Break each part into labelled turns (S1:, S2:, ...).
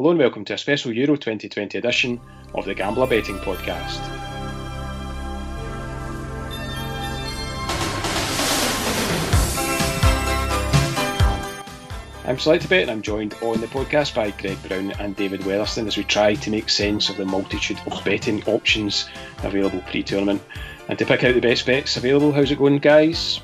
S1: Hello and welcome to a special Euro 2020 edition of the Gambler Betting Podcast. I'm Select Bet and I'm joined on the podcast by Greg Brown and David Weatherston as we try to make sense of the multitude of betting options available pre tournament and to pick out the best bets available. How's it going, guys?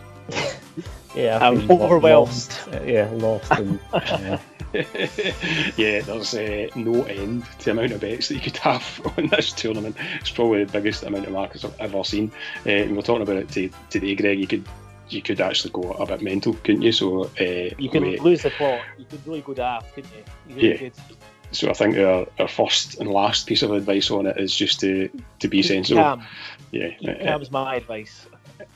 S2: Yeah, I'm overwhelmed. Lost.
S3: Yeah, lost. And,
S1: yeah. yeah, there's uh, no end to the amount of bets that you could have on this tournament. It's probably the biggest amount of markets I've ever seen. Uh, and we are talking about it today, Greg. You could you could actually go a bit mental, couldn't you? So uh,
S2: you can we, lose the plot. You could really go daft, couldn't you? you really
S1: yeah. Could. So I think our, our first and last piece of advice on it is just to to be
S2: Keep
S1: sensible.
S2: Calm.
S1: Yeah,
S2: Keep calm's my advice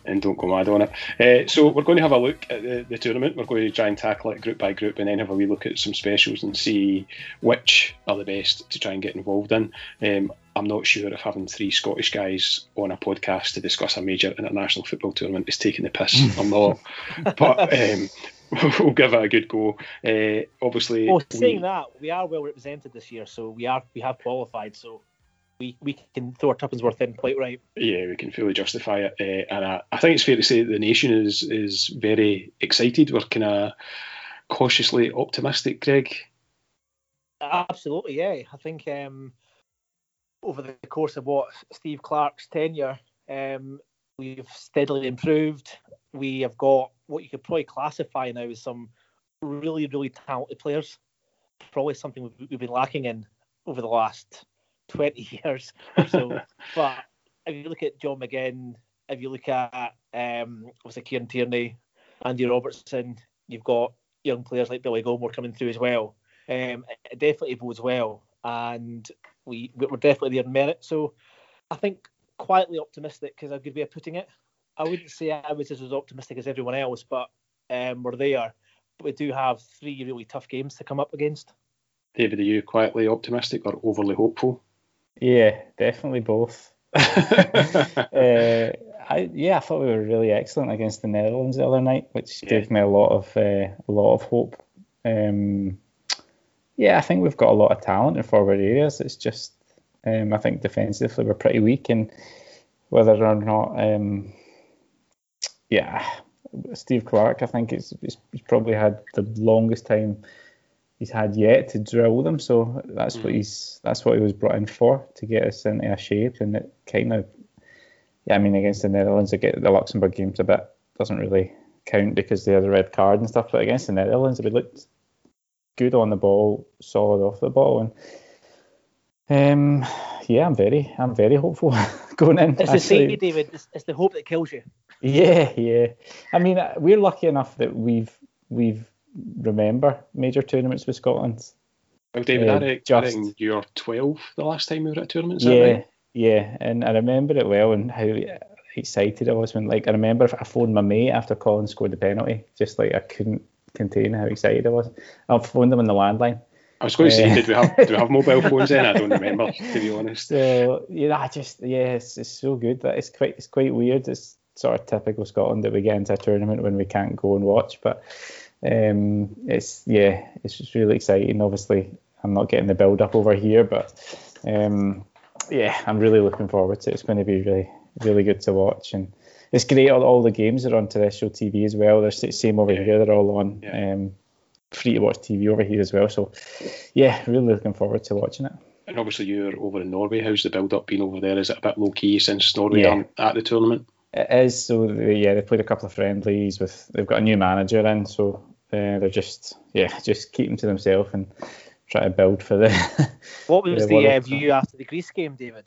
S1: and don't go mad on it. Uh, so we're going to have a look at the, the, tournament. We're going to try and tackle it group by group, and then have a wee look at some specials and see which are the best to try and get involved in. Um, I'm not sure if having three Scottish guys on a podcast to discuss a major international football tournament is taking the piss or not, but. Um, we'll give it a good go. Uh, obviously,
S2: well, saying we, that we are well represented this year, so we are we have qualified. So we, we can throw our tuppence worth in quite right.
S1: Yeah, we can fully justify it, uh, and I, I, think it's fair to say that the nation is is very excited. We're kind of cautiously optimistic, Greg.
S2: Absolutely, yeah. I think um, over the course of what Steve Clarke's tenure, um, we've steadily improved. We have got what you could probably classify now as some really, really talented players. Probably something we've, we've been lacking in over the last 20 years or so. but if you look at John McGinn, if you look at um, obviously Kieran Tierney, Andy Robertson, you've got young players like Billy Gilmour coming through as well. Um, it definitely bodes well, and we we're definitely there in merit. So I think quietly optimistic is a good way of putting it. I wouldn't say I was as optimistic as everyone else, but um, we're there. But we do have three really tough games to come up against.
S1: David, are you quietly optimistic or overly hopeful?
S3: Yeah, definitely both. uh, I, yeah, I thought we were really excellent against the Netherlands the other night, which yeah. gave me a lot of uh, a lot of hope. Um, yeah, I think we've got a lot of talent in forward areas. It's just um, I think defensively we're pretty weak, and whether or not, um, yeah, Steve Clarke, I think it's, it's, he's probably had the longest time he's had yet to drill them. So that's mm. what he's that's what he was brought in for to get us into a shape. And it kind of, yeah, I mean against the Netherlands, I get the Luxembourg games a bit doesn't really count because they had a red card and stuff. But against the Netherlands, we looked good on the ball, solid off the ball, and um, yeah, I'm very I'm very hopeful going in.
S2: It's the same, David. It's, it's the hope that kills you.
S3: Yeah, yeah. I mean, we're lucky enough that we've we've remember major tournaments with Scotland.
S1: Well, David, uh, I, just, I you're 12 the last time we were at a tournament.
S3: yeah,
S1: right?
S3: yeah, and I remember it well and how excited I was when, like, I remember I phoned my mate after Collins scored the penalty, just like I couldn't contain how excited I was. I phoned them on the landline.
S1: I was going to say, did we have do we have mobile phones then? I don't remember, to be honest.
S3: So yeah, I just yeah, it's, it's so good that it's quite it's quite weird. It's sort of typical Scotland that we get into a tournament when we can't go and watch, but um, it's yeah, it's just really exciting. Obviously, I'm not getting the build up over here, but um, yeah, I'm really looking forward to it. It's going to be really really good to watch, and it's great. All, all the games are on terrestrial TV as well. They're the same over yeah. here. They're all on yeah. um, free to watch TV over here as well. So yeah, really looking forward to watching it.
S1: And obviously, you're over in Norway. How's the build up been over there? Is it a bit low key since Norway yeah. aren't at the tournament?
S3: It is. So they, yeah, they played a couple of friendlies with. They've got a new manager in, so uh, they're just yeah, just keep them to themselves and try to build for the.
S2: What was the, the uh, view after the Greece game, David?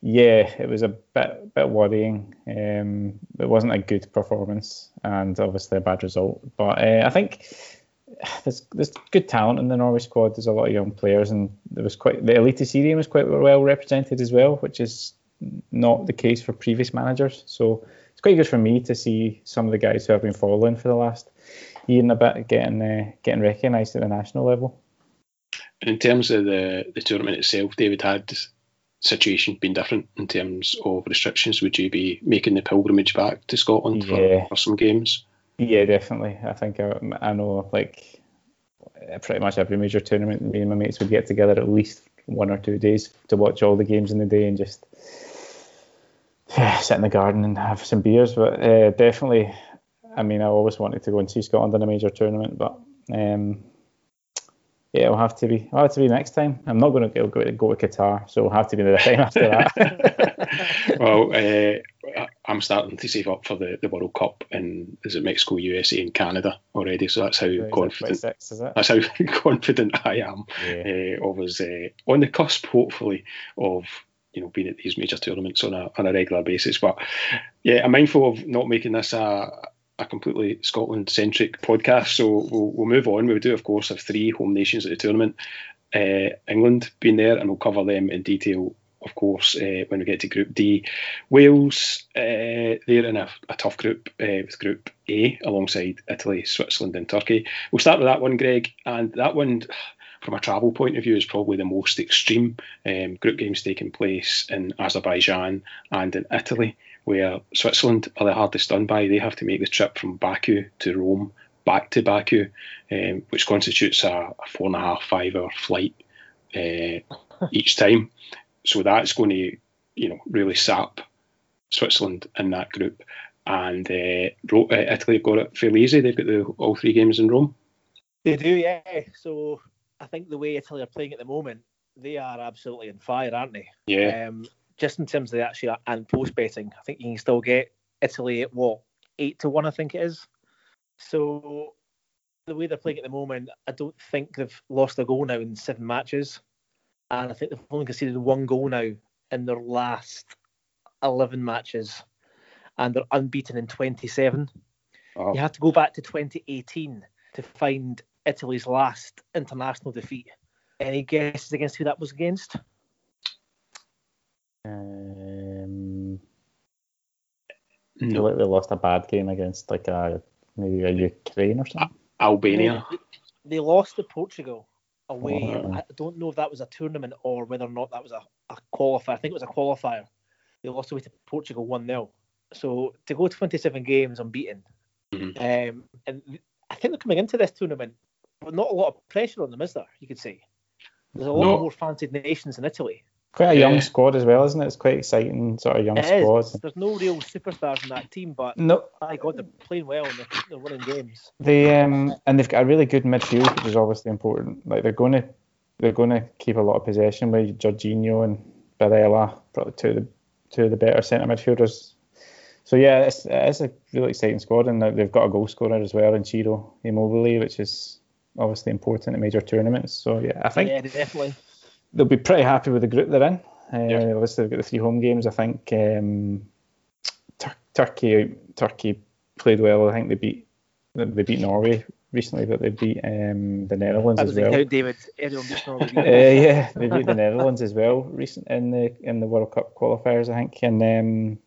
S3: Yeah, it was a bit bit worrying. Um, it wasn't a good performance, and obviously a bad result. But uh, I think there's there's good talent in the Norway squad. There's a lot of young players, and there was quite the Eliteserien was quite well represented as well, which is not the case for previous managers. So it's quite good for me to see some of the guys who have been following for the last year and a bit getting uh, getting recognised at the national level.
S1: In terms of the the tournament itself, David had situation been different in terms of restrictions? Would you be making the pilgrimage back to Scotland
S3: yeah.
S1: for, for some games?
S3: Yeah, definitely. I think I, I know like pretty much every major tournament, me and my mates would get together at least one or two days to watch all the games in the day and just yeah, sit in the garden and have some beers. But uh, definitely, I mean, I always wanted to go and see Scotland in a major tournament, but um, yeah, it'll have to be. I'll have to be next time. I'm not going to go, go, go to Qatar, so it'll have to be the time after
S1: that. well, uh, I'm starting to save up for the, the World Cup in is it Mexico, USA, and Canada already. So that's how confident. That's how confident I am. Yeah. Uh, us uh, on the cusp, hopefully, of you know being at these major tournaments on a on a regular basis. But yeah, I'm mindful of not making this a a completely Scotland centric podcast. So we'll, we'll move on. We do, of course, have three home nations at the tournament. Uh, England being there, and we'll cover them in detail, of course, uh, when we get to Group D. Wales, uh, they're in a, a tough group uh, with Group A alongside Italy, Switzerland, and Turkey. We'll start with that one, Greg, and that one. From a travel point of view, is probably the most extreme. Um, group games taking place in Azerbaijan and in Italy where Switzerland are the hardest done by. They have to make the trip from Baku to Rome, back to Baku, um, which constitutes a, a, four and a half, five hour flight uh, each time. So that's going to, you know, really sap Switzerland in that group. And uh, uh Italy have got it fairly easy. They've got the, all three games in Rome.
S2: They do, yeah. So I think the way Italy are playing at the moment, they are absolutely on fire, aren't they?
S1: Yeah.
S2: Um, just in terms of the actual and post betting, I think you can still get Italy at what eight to one, I think it is. So the way they're playing at the moment, I don't think they've lost a goal now in seven matches, and I think they've only conceded one goal now in their last eleven matches, and they're unbeaten in twenty-seven. Oh. You have to go back to 2018 to find Italy's last international defeat. Any guesses against who that was against?
S3: Um, no. Like they lost a bad game against like a maybe a Ukraine or something.
S1: Albania.
S2: They, they lost to Portugal away. Oh. I don't know if that was a tournament or whether or not that was a, a qualifier. I think it was a qualifier. They lost away to Portugal 1 0. So to go 27 games unbeaten, mm-hmm. um, and I think they're coming into this tournament with not a lot of pressure on them, is there? You could say. There's a lot no. more fancied nations in Italy.
S3: Quite a young yeah. squad as well, isn't it? It's quite exciting sort of young
S2: it
S3: squad.
S2: Is. There's no real superstars in that team, but
S3: no,
S2: my God, they're playing well and they're, they're winning games.
S3: They um and they've got a really good midfield, which is obviously important. Like they're going to they're going to keep a lot of possession with Jorginho and Barella, probably two of the two of the better centre midfielders. So yeah, it's, it's a really exciting squad, and they've got a goal scorer as well in Ciro Immobile, which is obviously important in major tournaments. So yeah, I think
S2: yeah, definitely
S3: they'll be pretty happy with the group they're in. Uh, yeah. Obviously, they've got the three home games. I think um, Tur- Turkey Turkey played well. I think they beat they beat Norway recently, but they beat um, the Netherlands as well.
S2: David, everyone beat Norway. uh,
S3: yeah, they beat the Netherlands as well recent in the in the World Cup qualifiers, I think. And um,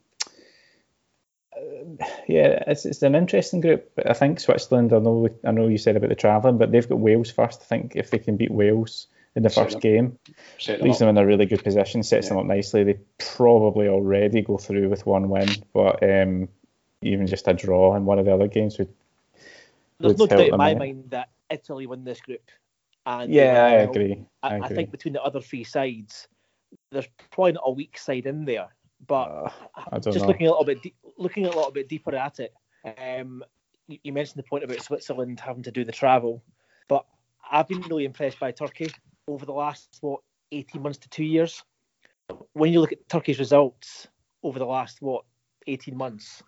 S3: uh, yeah, it's it's an interesting group. But I think Switzerland. I know I know you said about the travelling, but they've got Wales first. I think if they can beat Wales in the first game. Leaves them in a really good position, sets yeah. them up nicely. They probably already go through with one win, but um, even just a draw in one of the other games would.
S2: There's would no doubt in my mind that Italy win this group.
S3: And yeah, I agree.
S2: I,
S3: I,
S2: I, think between the other three sides, there's probably not a weak side in there. But uh, just know. looking a little bit, de- looking a little bit deeper at it, um, you, you mentioned the point about Switzerland having to do the travel, but I've been really impressed by Turkey over the last what 18 months to two years. When you look at Turkey's results over the last what 18 months,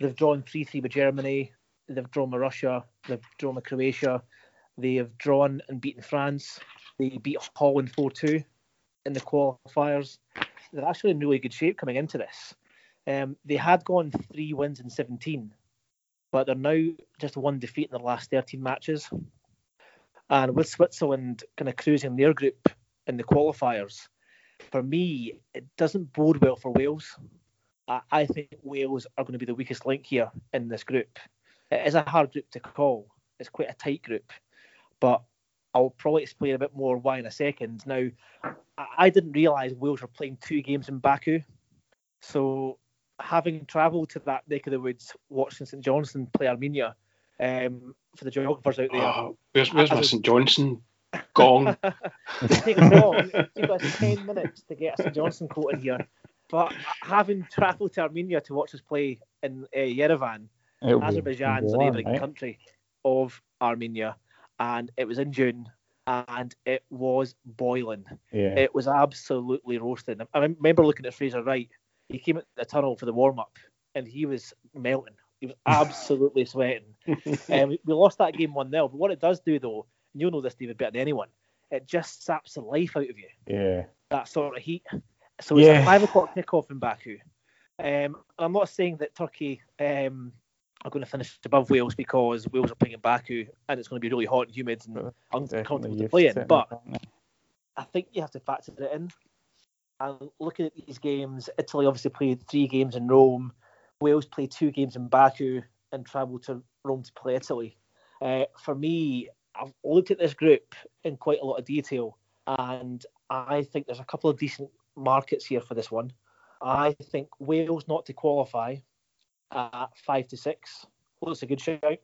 S2: they've drawn 3-3 with Germany, they've drawn with Russia, they've drawn with Croatia, they have drawn and beaten France, they beat Holland 4-2 in the qualifiers. They're actually in really good shape coming into this. Um, they had gone three wins in 17, but they're now just one defeat in their last 13 matches. And with Switzerland kind of cruising their group in the qualifiers, for me, it doesn't bode well for Wales. I, I think Wales are going to be the weakest link here in this group. It is a hard group to call. It's quite a tight group, but I'll probably explain a bit more why in a second. Now, I didn't realise Wales were playing two games in Baku, so having travelled to that neck of the woods, watching St Johnstone play Armenia, Um, for the geographers out there,
S1: Oh, where's where's my St Johnstone gong?
S2: It takes long. It took us 10 minutes to get a St Johnstone quote in here. But having travelled to Armenia to watch us play in uh, Yerevan,
S3: It'll be
S2: Azerbaijan's a neighbouring
S3: right?
S2: country of Armenia, and it was in June, and it was boiling.
S3: Yeah.
S2: It was absolutely roasting. I remember looking at Fraser Wright. He came at the tunnel for the warm up, and he was melting. He was absolutely sweating. And we, we lost that game 1 0. But what it does do, though, and you'll know this, David, better than anyone, it just saps the life out of you,
S3: yeah.
S2: that sort of heat. So it's
S3: Yeah.
S2: a 5 o'clock kickoff in Baku. Um, I'm not saying that Turkey um, are going to finish above Wales because Wales are playing in Baku and it's going to be really hot and humid and uncomfortable to play in. But? I think you have to factor it in. And looking at these games, Italy obviously played three games in Rome. Wales played two games in Baku and travelled to Rome to play Italy. Uh, for me, I've looked at this group in quite a lot of detail, and I think there's a couple of decent markets here for this one. I think Wales not to qualify at five to six looks a good shout.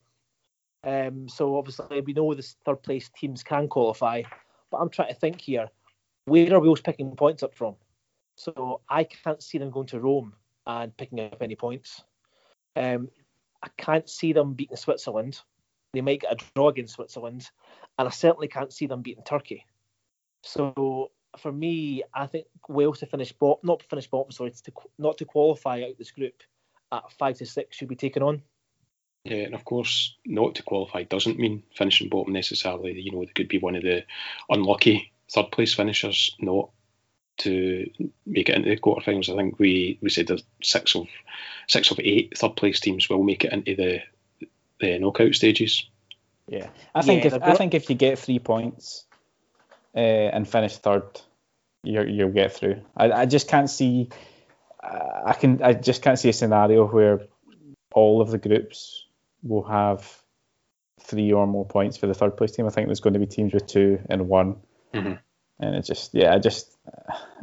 S2: Um, so obviously we know the third place teams can qualify, but I'm trying to think here. Where are Wales picking points up from? So I can't see them going to Rome and picking up any points. Um, I can't see them beating Switzerland. They might get a draw against Switzerland, and I certainly can't see them beating Turkey. So for me, I think Wales to finish bottom, not finish bottom, sorry, to, not to qualify out this group at five to six should be taken on.
S1: Yeah, and of course, not to qualify doesn't mean finishing bottom necessarily. You know, they could be one of the unlucky third place finishers not to make it into the quarterfinals. I think we, we said there's six of six of eight third place teams will make it into the the knockout stages.
S3: Yeah, I think
S2: Yeah,
S3: if I think if you get three points uh, and finish third, you you'll get through. I, I just can't see. Uh, I can I just can't see a scenario where all of the groups will have three or more points for the third place team. I think there's going to be teams with two and one,
S1: Mhm.
S3: and it just yeah, I just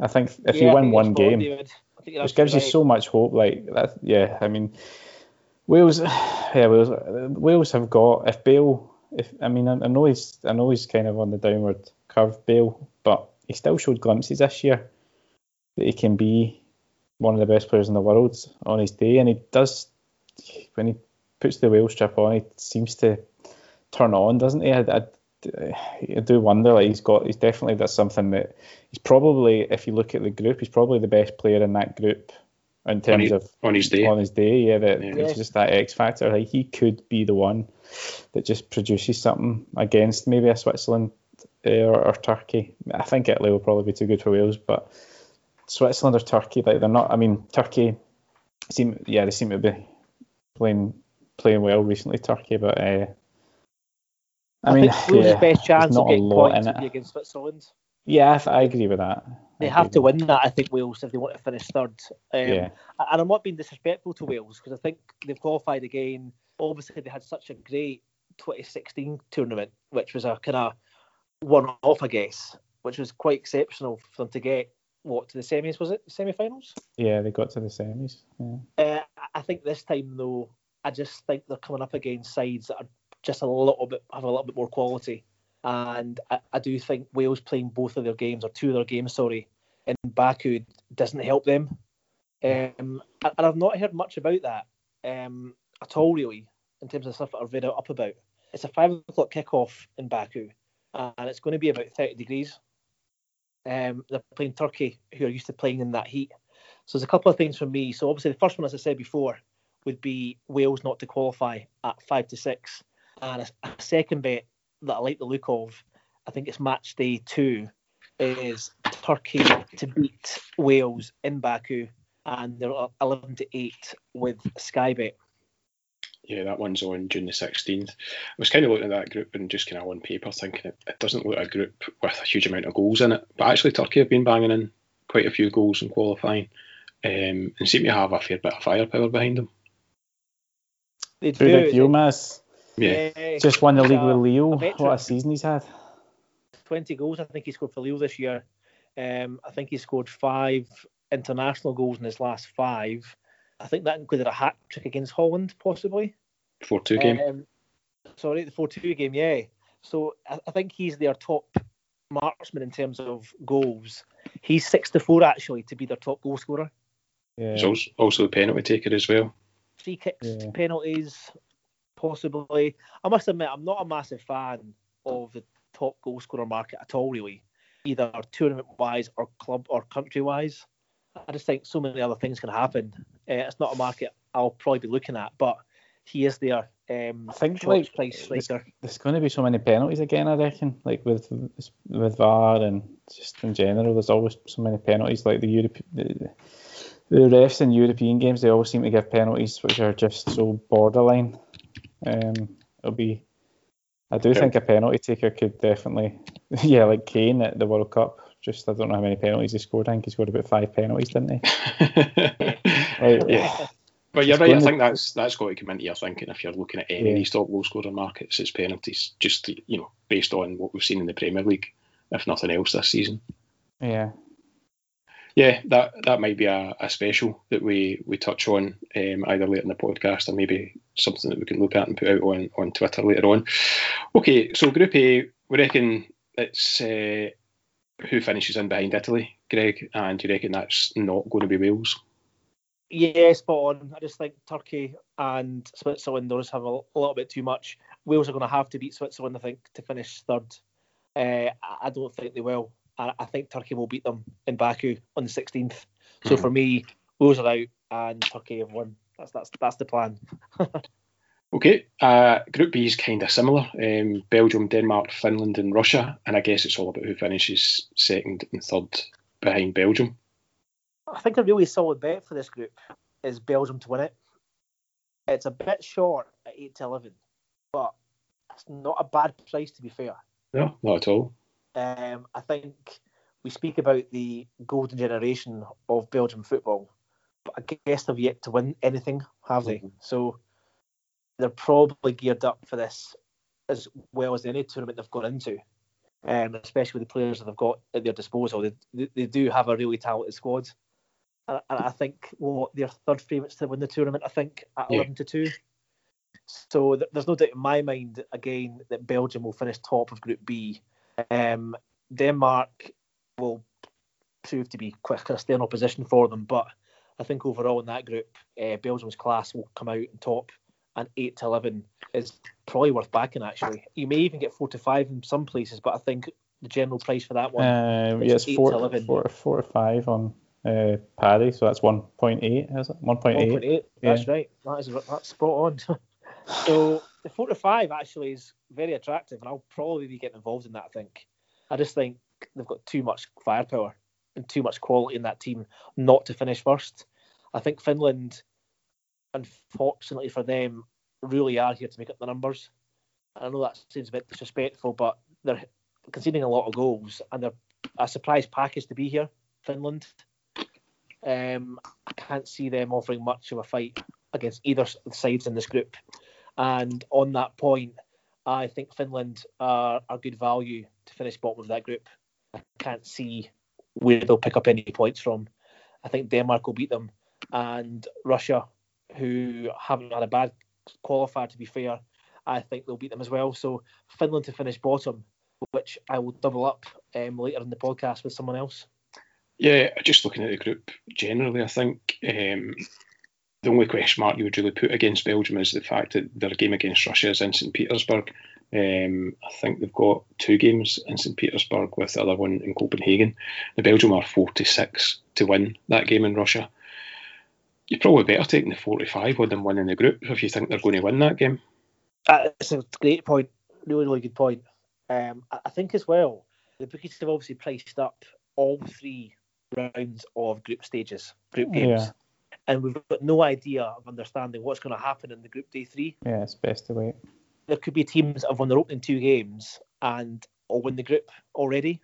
S3: I think if
S2: Yeah,
S3: you win one
S2: you're spot on,
S3: game,
S2: David. I think you're
S3: which gives you so much hope. Like that, yeah. I mean, Wales, yeah, Wales, Wales have got if Bale. If I mean, I, I know he's, I know he's kind of on the downward curve, Bale, but he still showed glimpses this year that he can be one of the best players in the world on his day, and he does when he puts the Wales strip on, he seems to turn on, doesn't he? I, I, I do wonder. Like he's got, he's definitely that's something that he's probably, if you look at the group, he's probably the best player in that group in terms
S1: his-
S3: of
S1: on his day.
S3: On his day, yeah, that
S1: Yeah.
S3: it's just that X factor. Like he could be the one that just produces something against maybe a Switzerland uh, or, or Turkey. I think Italy will probably be too good for Wales, but Switzerland or Turkey, like they're not. I mean, Turkey seem, yeah, they seem to be playing playing well recently. Turkey, but uh, I,
S2: I,
S3: mean,
S2: Wales'
S3: yeah,
S2: best chance of getting points
S3: in
S2: would be against Switzerland.
S3: Yeah, I, agree with that.
S2: They
S3: I
S2: have to win that, I think, Wales, if they want to finish third. Um,
S3: Yeah.
S2: And I'm not being disrespectful to Wales because I think they've qualified again. Obviously, they had such a great 2016 tournament, which was a kind of one off, I guess, which was quite exceptional for them to get, what, to the semis, was it? The semi finals?
S3: Yeah, they got to the semis. Yeah.
S2: Uh, I think this time, though, I just think they're coming up against sides that are just a little bit have a little bit more quality, and I, I do think Wales playing both of their games or two of their games, sorry, in Baku doesn't help them. Um, and I've not heard much about that um, at all, really, in terms of stuff that I've read up about. It's a five o'clock kickoff in Baku, and it's going to be about thirty degrees. Um, they're playing Turkey, who are used to playing in that heat. So there's a couple of things for me. So obviously the first one, as I said before, would be Wales not to qualify at five to six, and a, a second bet that I like the look of, I think it's match day two, is Turkey to beat Wales in Baku, and they're up eleven to eight with Sky Bet.
S1: Yeah, that one's on June the 16th. I was kind of looking at that group and just kind of on paper thinking it, it doesn't look a group with a huge amount of goals in it. But actually, Turkey have been banging in quite a few goals in qualifying um, and seem to have a fair bit of firepower behind them.
S2: They
S3: Burak
S2: do.
S3: Yilmaz
S1: Yeah,
S3: just won the league
S2: Uh,
S3: with Lille.
S2: a.
S3: What a season he's had.
S2: 20 goals. I think he scored for Lille this year. Um, I think he scored five international goals in his last five. I think that included a hat trick against Holland, possibly.
S1: 4 2 game.
S2: Um, Sorry, the four-two game. Yeah. So I, I think he's their top marksman in terms of goals. He's six to four actually to be their top goal scorer.
S1: Yeah. He's also, also a penalty taker as well.
S2: Free kicks, yeah. penalties, possibly. I must admit, I'm not a massive fan of the top goal scorer market at all, really, either tournament wise or club or country wise. I just think so many other things can happen. Uh, it's not a market I'll probably be looking at, but he is there. Um,
S3: I think like price there's, there's, going to be so many penalties again. I reckon, like with with VAR and just in general, there's always so many penalties. Like the Europe, the, the refs in European games, they always seem to give penalties which are just so borderline. Um, it'll be. I do think a penalty taker could definitely, yeah, like Kane at the World Cup. Just I don't know how many penalties he scored. I think he scored about five penalties, didn't he?
S1: like, yeah. But you're right. I think that's that's got to come into your thinking if you're looking at any yeah. of these top goal scorer markets. It's penalties, just you know, based on what we've seen in the Premier League, if nothing else this season.
S3: Yeah.
S1: Yeah, that that might be a, a special that we, we touch on um, either later in the podcast or maybe something that we can look at and put out on, on Twitter later on. Okay, so Group A, we reckon it's uh, who finishes in behind Italy, Greg, and you reckon that's not going to be Wales?
S2: Yeah, spot on. I just think Turkey and Switzerland those have a, a little bit too much. Wales are going to have to beat Switzerland, I think, to finish third. Uh, I don't think they will. I, I think Turkey will beat them in Baku on the 16th. So mm-hmm. for me, Wales are out and Turkey have won. That's that's that's the plan.
S1: okay, uh, Group B is kind of similar. Um, Belgium, Denmark, Finland, and Russia. And I guess it's all about who finishes second and third behind Belgium.
S2: I think a really solid bet for this group is Belgium to win it. It's a bit short at eight to eleven, but it's not a bad price to be fair.
S1: No, not at all.
S2: Um, I think we speak about the golden generation of Belgian football, but I guess they've yet to win anything, have they? Mm-hmm. So they're probably geared up for this as well as any tournament they've gone into, um, especially with the players that they've got at their disposal. They, they, they do have a really talented squad and I think well, they're third favourites to win the tournament. I think at yeah. eleven to two. So there's no doubt in my mind again that Belgium will finish top of Group B. Um, Denmark will prove to be quite a stern opposition for them, but I think overall in that group, uh, Belgium's class will come out on top, and eight to eleven is probably worth backing. Actually, you may even get four to five in some places, but I think the general price for that one.
S3: Uh, yes, four, to four, four to five on uh, Paddy, so that's 1.8, is it? 1.8. 1.8,
S2: that's right. That is, that's spot on. so the 4 to 5 actually is very attractive, and I'll probably be getting involved in that, I think. I just think they've got too much firepower and too much quality in that team not to finish first. I think Finland, unfortunately for them, really are here to make up the numbers. I know that seems a bit disrespectful, but they're conceding a lot of goals and they're a surprise package to be here, Finland. Um, I can't see them offering much of a fight against either sides in this group. And on that point, I think Finland are, are good value to finish bottom of that group. I can't see where they'll pick up any points from. I think Denmark will beat them, and Russia, who haven't had a bad qualifier to be fair, I think they'll beat them as well. So Finland to finish bottom, which I will double up um, later in the podcast with someone else.
S1: Yeah, just looking at the group generally, I think um, the only question mark you would really put against Belgium is the fact that their game against Russia is in St. Petersburg. Um, I think they've got two games in St. Petersburg with the other one in Copenhagen. The Belgium are 46 to win that game in Russia. You're probably better taking the 45 on them winning the group if you think they're going to win that game.
S2: That's a great point. Really, really good point. Um, I think as well, the bookies have obviously priced up all three rounds of group stages, group games. Yeah. And we've got no idea of understanding what's going to happen in the group day three.
S3: Yeah, it's best to wait.
S2: There could be teams that have won their opening two games and all win the group already.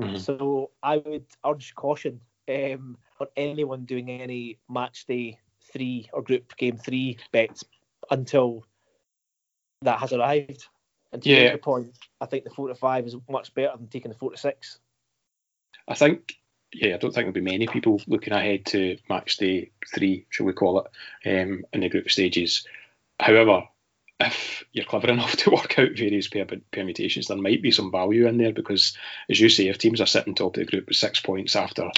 S2: Mm-hmm. So I would urge caution um, on anyone doing any match day three or group game three bets until that has arrived. And to yeah. the point, I think the four to five is much better than taking the four to six.
S1: I think yeah, I don't think there'll be many people looking ahead to match day three, shall we call it, um, in the group stages. However, if you're clever enough to work out various permutations, there might be some value in there because, as you say, if teams are sitting top of the group with six points after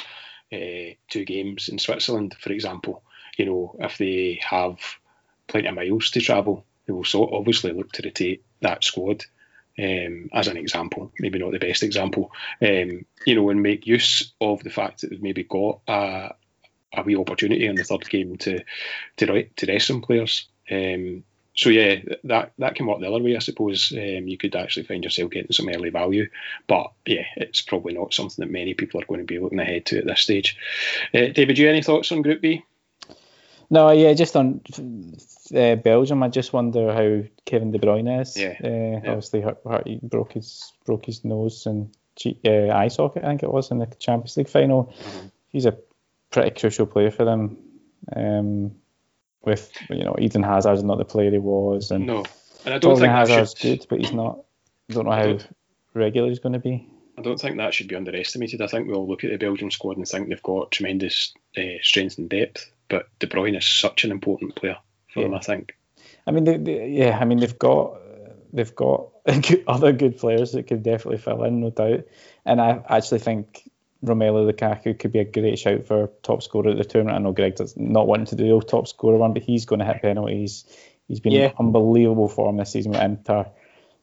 S1: uh, two games in Switzerland, for example, you know, if they have plenty of miles to travel, they will so obviously look to rotate that squad. Um, as an example, maybe not the best example, um, you know, and make use of the fact that they've maybe got a, a wee opportunity in the third game to to, to rest some players. Um, so yeah, that that can work the other way. I suppose um, you could actually find yourself getting some early value, but yeah, it's probably not something that many people are going to be looking ahead to at this stage. Uh, David, do you have any thoughts on Group B?
S3: No, yeah, just on uh, Belgium. I just wonder how Kevin De Bruyne is.
S1: Yeah,
S3: uh, yeah. obviously hurt, hurt, he broke his broke his nose and uh, eye socket, I think it was in the Champions League final. Mm-hmm. He's a pretty crucial player for them. Um, with you know Eden Hazard's not the player he was, and
S1: no, and I don't think
S3: Hazard's
S1: should...
S3: good, but he's not. I don't know how don't, regular he's going to be.
S1: I don't think that should be underestimated. I think we'll look at the Belgian squad and think they've got tremendous uh, strength and depth, but De Bruyne is such an important player for yeah. them. I think.
S3: I mean, they, they, yeah, I mean they've got they've got other good players that could definitely fill in, no doubt. And I actually think Romelu Lukaku could be a great shout for top scorer at the tournament. I know Greg does not want to do the top scorer one, but he's going to hit penalties. He's been yeah. unbelievable form this season with Inter.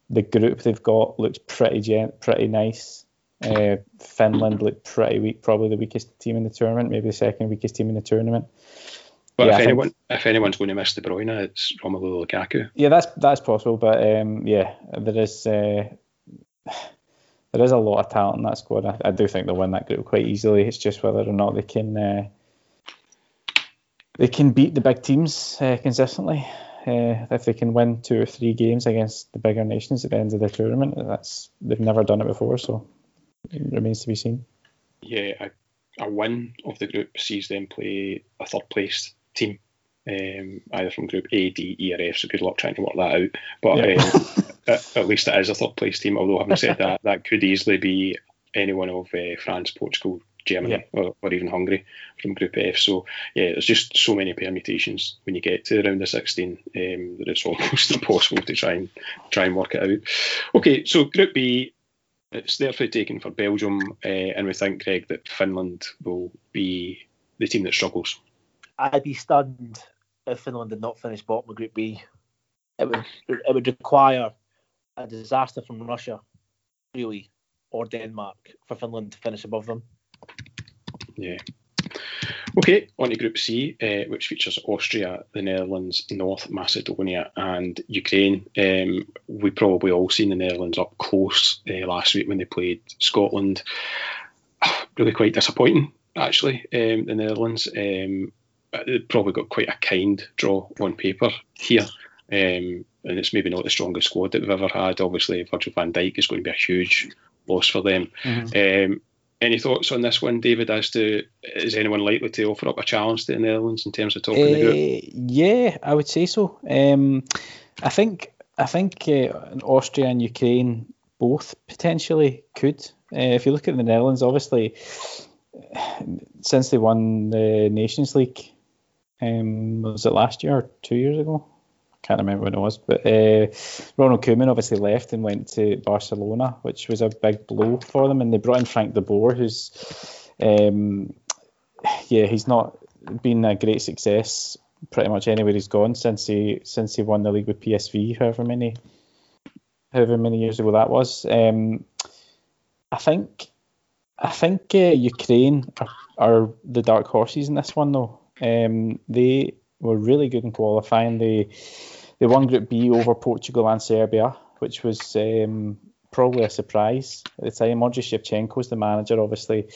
S3: The group they've got looks pretty gent, pretty nice. Uh, Finland looked pretty weak, probably the weakest team in the tournament, maybe the second weakest team in the tournament.
S1: But yeah, if anyone, if anyone's going to miss De Bruyne, it's Romelu Lukaku.
S3: Yeah, that's that's possible, but um, yeah, there is. Uh, there is a lot of talent in that squad. I, I, do think they'll win that group quite easily. It's just whether or not they can uh, they can beat the big teams uh, consistently. Uh, if they can win two or three games against the bigger nations at the end of the tournament, that's they've never done it before, so it remains to be seen.
S1: Yeah, a, a win of the group sees them play a third place team, um, either from Group A, D, E, or F. So good luck trying to work that out. But yeah. um, at, at, least it is a third place team. Although having said that, that could easily be any one of uh, France, Portugal, Germany, yeah. or, or, even Hungary from Group F. So yeah, there's just so many permutations when you get to around the 16 um, that it's almost impossible to try and try and work it out. Okay, so Group B. It's therefore taken for Belgium, uh, and we think, Greg, that Finland will be the team that struggles.
S2: I'd be stunned if Finland did not finish bottom of Group B. It would it would require a disaster from Russia, really, or Denmark for Finland to finish above them.
S1: Yeah. Okay, on to Group C, uh, which features Austria, the Netherlands, North Macedonia, and Ukraine. Um, we probably all seen the Netherlands up close uh, last week when they played Scotland. Really quite disappointing, actually. Um, the Netherlands um, probably got quite a kind draw on paper here. Um, and it's maybe not the strongest squad that we've ever had. Obviously, Virgil van Dijk is going to be a huge loss for them. Mm-hmm. Um, any thoughts on this one, David? As to is anyone likely to offer up a challenge to the Netherlands in terms of top uh, the group?
S3: Yeah, I would say so. Um, I think I think uh, Austria and Ukraine both potentially could. Uh, if you look at the Netherlands, obviously, since they won the Nations League, um, was it last year or two years ago? Can't remember when it was, but uh, Ronald Koeman obviously left and went to Barcelona, which was a big blow for them. And they brought in Frank de Boer, who's, um, yeah, he's not been a great success pretty much anywhere he's gone since he since he won the league with PSV, however many, however many years ago that was. Um, I think, I think uh, Ukraine are, are the dark horses in this one though. Um, they were really good in qualifying. They they won Group B over Portugal and Serbia, which was um, probably a surprise at the time. Andriy Shevchenko was the manager, obviously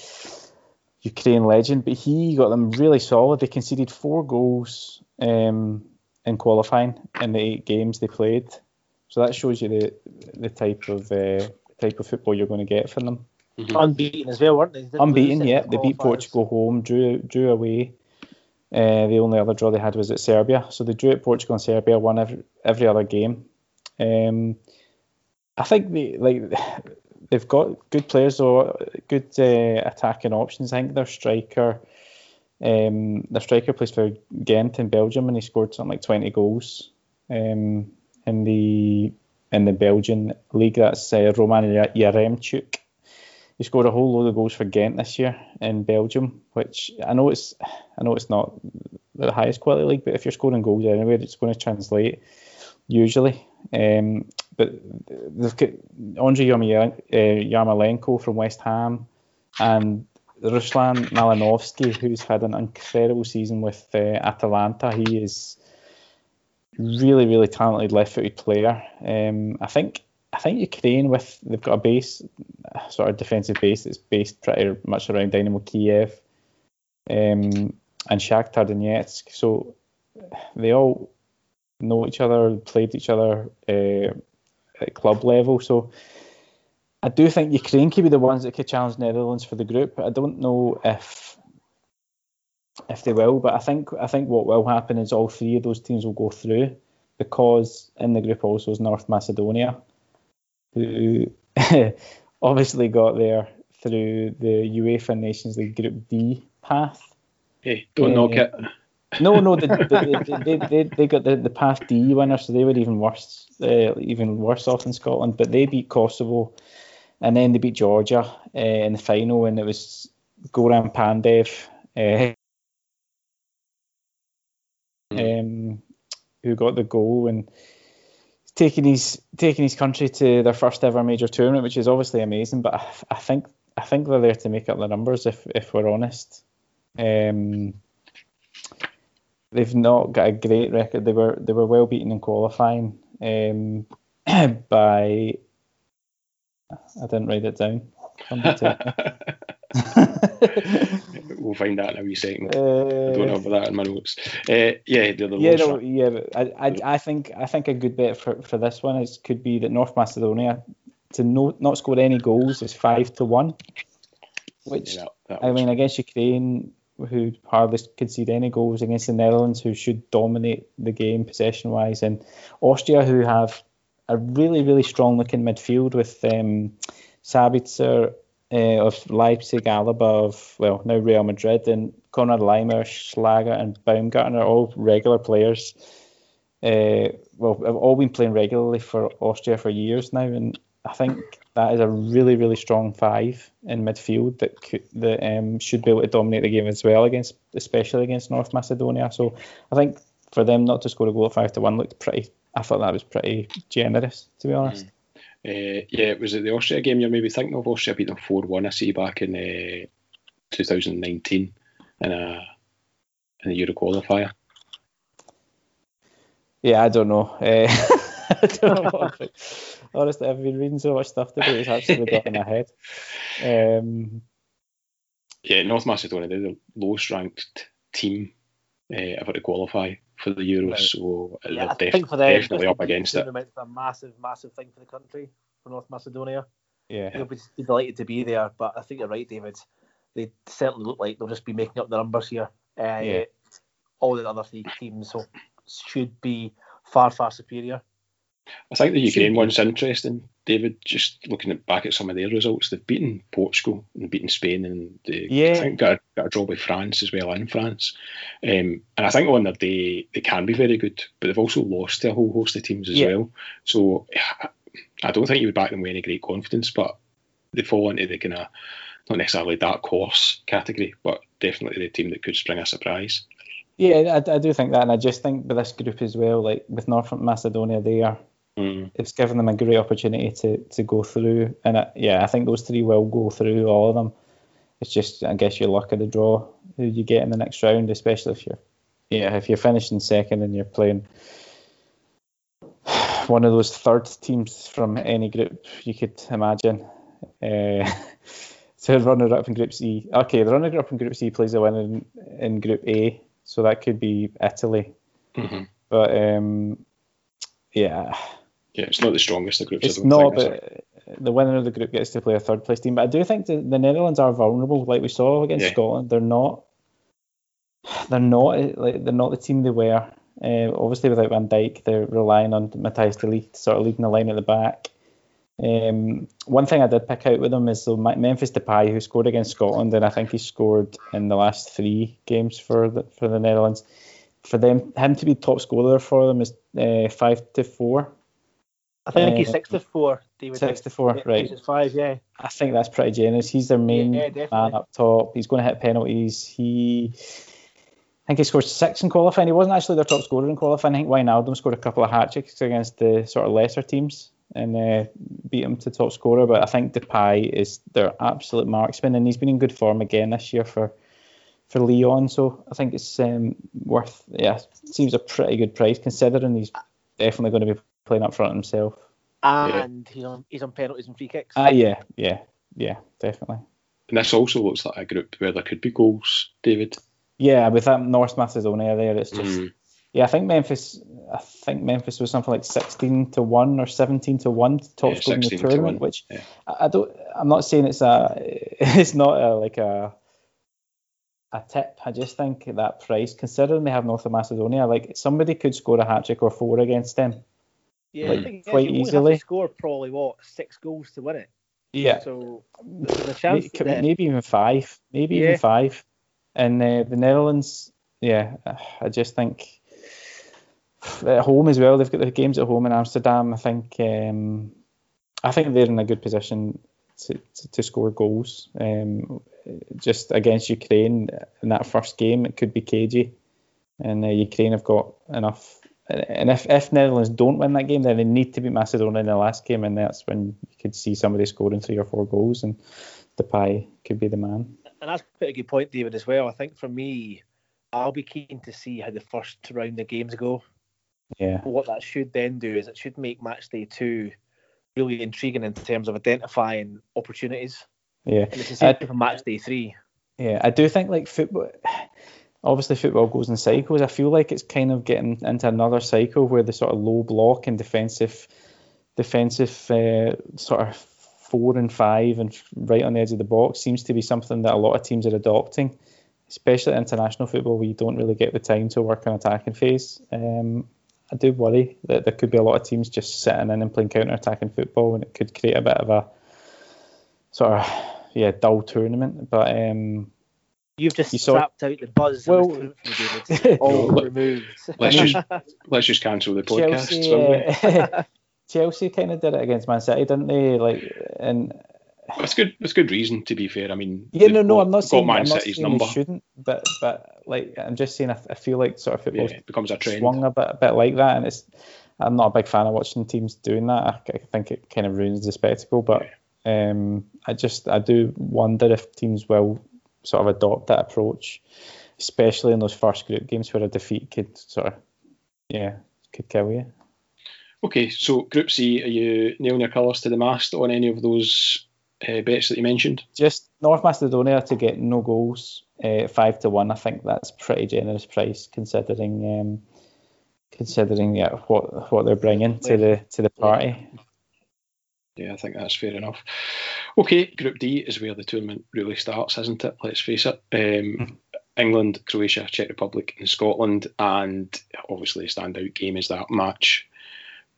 S3: Ukraine legend, but he got them really solid. They conceded four goals um, in qualifying in the eight games they played. So that shows you the the type of uh, type of football you're going to get from them.
S2: Mm-hmm. Unbeaten as well, weren't they?
S3: they Unbeaten, yeah. They beat Portugal home, drew drew away. Uh, the only other draw they had was at Serbia. So they drew at Portugal and Serbia, won every, every other game. Um, I think they like they've got good players or good uh, attacking options. I think their striker, um, their striker plays for Ghent in Belgium, and he scored something like 20 goals um, in the in the Belgian league. That's uh, Roman Yaremchuk. He scored a whole load of goals for Ghent this year in Belgium, which I know it's I know it's not the highest quality league, but if you're scoring goals anywhere, it's going to translate usually. Um, but they've got Andrei Yarmolenko from West Ham and Ruslan Malinovsky, who's had an incredible season with uh, Atalanta. He is really, really talented left-footed player. Um, I think I think Ukraine with they've got a base sort of defensive base that's based pretty much around Dynamo Kiev um, and Shakhtar Donetsk. So they all know each other, played each other uh, at club level. So I do think Ukraine could be the ones that could challenge Netherlands for the group. I don't know if if they will, but I think I think what will happen is all three of those teams will go through because in the group also is North Macedonia, who obviously got there through the UEFA Nations League Group D path.
S1: Hey, don't uh, knock it.
S3: No, no, they, they, they, they, got the, the path D winner, so they were even worse, uh, even worse off in Scotland. But they beat Kosovo, and then they beat Georgia uh, in the final, and it was Goran Pandev, uh, um, who got the goal and taking his taking his country to their first ever major tournament, which is obviously amazing. But I, I think I think they're there to make up the numbers, if if we're honest. Um, they've not got a great record. They were they were well beaten in qualifying um, by. I didn't write it down.
S1: we'll find that in a wee second. Uh, I don't have that in my notes. Uh, yeah, the, the
S3: yeah, no, yeah. I, I, I think I think a good bet for, for this one is could be that North Macedonia to no, not score any goals is five to one. Which yeah, that, that I mean, I guess Ukraine who hardly concede any goals against the Netherlands, who should dominate the game possession wise, and Austria, who have a really, really strong looking midfield with um, Sabitzer uh, of Leipzig, Alaba of, well, now Real Madrid, and Konrad Laimer, Schlager, and Baumgartner, are all regular players. Uh, well, have all been playing regularly for Austria for years now, and I think that is a really, really strong five in midfield that could, that um, should be able to dominate the game as well against, especially against North Macedonia. So I think for them not to score a goal at five to one looked pretty. I thought that was pretty generous, to be honest. Mm.
S1: Uh, yeah, was it the Austria game you're maybe thinking of? Austria beat them four one. I see back in uh, 2019 in a in the Euro qualifier.
S3: Yeah, I don't know. Uh, I don't know. honestly, I've been reading so much stuff today, it's actually got in my head. Um,
S1: yeah, North Macedonia, they're the lowest ranked team uh, ever to qualify for the Euros, right. so yeah, they're def- them, definitely up against it.
S2: It's a massive, massive thing for the country, for North Macedonia.
S3: Yeah.
S2: They'll be delighted to be there, but I think you're right, David. They certainly look like they'll just be making up the numbers here. Uh, yeah. All the other three teams so should be far, far superior.
S1: I think the Ukraine one's interesting, David. Just looking at, back at some of their results, they've beaten Portugal and beaten Spain, and they yeah. I think got a, got a draw with France as well in France. Um, and I think on their day they can be very good, but they've also lost to a whole host of teams as yeah. well. So I don't think you would back them with any great confidence, but they fall into the kind of not necessarily dark horse category, but definitely the team that could spring a surprise.
S3: Yeah, I, I do think that, and I just think with this group as well, like with North Macedonia, they are
S1: Mm.
S3: It's given them a great opportunity to, to go through, and it, yeah, I think those three will go through all of them. It's just, I guess, your luck of the draw who you get in the next round, especially if you're, yeah, if you're finishing second and you're playing one of those third teams from any group you could imagine. Uh, so runner up in Group C. Okay, the runner up in Group C plays a winner in, in Group A, so that could be Italy.
S1: Mm-hmm.
S3: But um, yeah,
S1: yeah, it's not the strongest of groups.
S3: It's not, but the winner of the group gets to play a third place team. But I do think the, the Netherlands are vulnerable, like we saw against yeah. Scotland. They're not. They're not like they're not the team they were. Uh, obviously, without Van Dijk, they're relying on Matthijs de Ligt sort of leading the line at the back. Um, one thing I did pick out with them is the Memphis Depay, who scored against Scotland, and I think he scored in the last three games for the for the Netherlands for them, him to be top scorer for them is uh, five to four.
S2: I think he's
S3: Uh,
S2: six to four. David.
S3: Six to four,
S2: Yeah,
S3: right?
S2: he's five. Yeah.
S3: I think that's pretty generous. He's their main
S2: Yeah,
S3: man up top. He's going to hit penalties. He, I think he scored six in qualifying. He wasn't actually their top scorer in qualifying. I think Wijnaldum scored a couple of hat tricks against the sort of lesser teams and uh, beat him to top scorer. But I think Depay is their absolute marksman, and he's been in good form again this year for for Lyon. So I think it's um, worth. Yeah, seems a pretty good price considering he's definitely going to be playing up front himself.
S2: And he's on he's on penalties and free kicks.
S3: Ah, yeah, yeah, yeah, definitely.
S1: And this also looks like a group where there could be goals, David.
S3: Yeah, with that North Macedonia there, it's just
S1: Mm.
S3: yeah. I think Memphis. I think Memphis was something like sixteen to one or seventeen to one to top
S1: Yeah,
S3: score in the
S1: 16 to
S3: tournament. Which
S1: yeah.
S3: I, I don't. I'm not saying it's a. It's not a, like a. A tip. I just think that price, considering they have North Macedonia, like somebody could score a hat trick or four against them.
S2: Yeah,
S3: like,
S2: I think
S3: quite
S2: have
S3: easily.
S2: score probably what six goals to win it.
S3: Yeah,
S2: So there's a chance
S3: May-
S2: that
S3: maybe even five, maybe
S2: Yeah.
S3: even five. And uh, the Netherlands, yeah, I just think at home as well. They've got their games at home in Amsterdam. I think, um, I think they're in a good position to, to, to score goals. Um, just against Ukraine in that first game, it could be cagey, and uh, Ukraine have got enough. And if, if Netherlands don't win that game, then they need to beat Macedonia in the last game, and that's when you could see somebody scoring three or four goals, and Depay could be the man.
S2: and that's a good point, David, as well. I think for me, I'll be keen to see how the first round of games go.
S3: Yeah,
S2: What that should then do is it should make match day two really intriguing in terms of identifying opportunities.
S3: yeah,
S2: And it's the same
S3: I-
S2: for match day three.
S3: yeah. I do think like football. Obviously, football goes in cycles. I feel like it's kind of getting into another cycle where the sort of low block and defensive, defensive uh, sort of four and five and right on the edge of the box seems to be something that a lot of teams are adopting, especially international football where you don't really get the time to work on attacking phase. Um, I do worry that there could be a lot of teams just sitting in and playing counter attacking football, and it could create a bit of a sort of yeah dull tournament. But um,
S2: You've just
S3: You saw-
S2: strapped out the buzz.
S3: Well-
S2: Well, from you, David. All removed.
S1: Let's just let's just cancel the podcast.
S3: Chelsea, uh, Chelsea kind of did it against Man City, didn't they? Like, and
S1: It's good. It's good reason to be fair. I mean,
S3: yeah, no, no,
S1: got-
S3: I'm not
S1: got
S3: saying
S1: Man
S3: I'm not
S1: City's
S3: saying
S1: number.
S3: shouldn't, but but like I'm just saying I, I feel like sort of
S1: Yeah,
S3: football
S1: it becomes a trend.
S3: swung a bit a bit like that, and it's I'm not a big fan of watching teams doing that. I, I think it kind of ruins the spectacle, but um, I just I do wonder if teams will sort of adopt that approach, especially in those first group games where a defeat could sort of yeah could kill you.
S1: Okay, so Group C, are you nailing your colours to the mast on any of those uh, bets that you mentioned?
S3: just North Macedonia to get no goals, uh, five to one. I think that's pretty generous price considering um, considering yeah what what they're bringing to the to the party.
S1: Yeah, I think that's fair enough. Okay, Group D is where the tournament really starts, isn't it? Let's face it. Um, England, Croatia, Czech Republic, and Scotland, and obviously a standout game is that match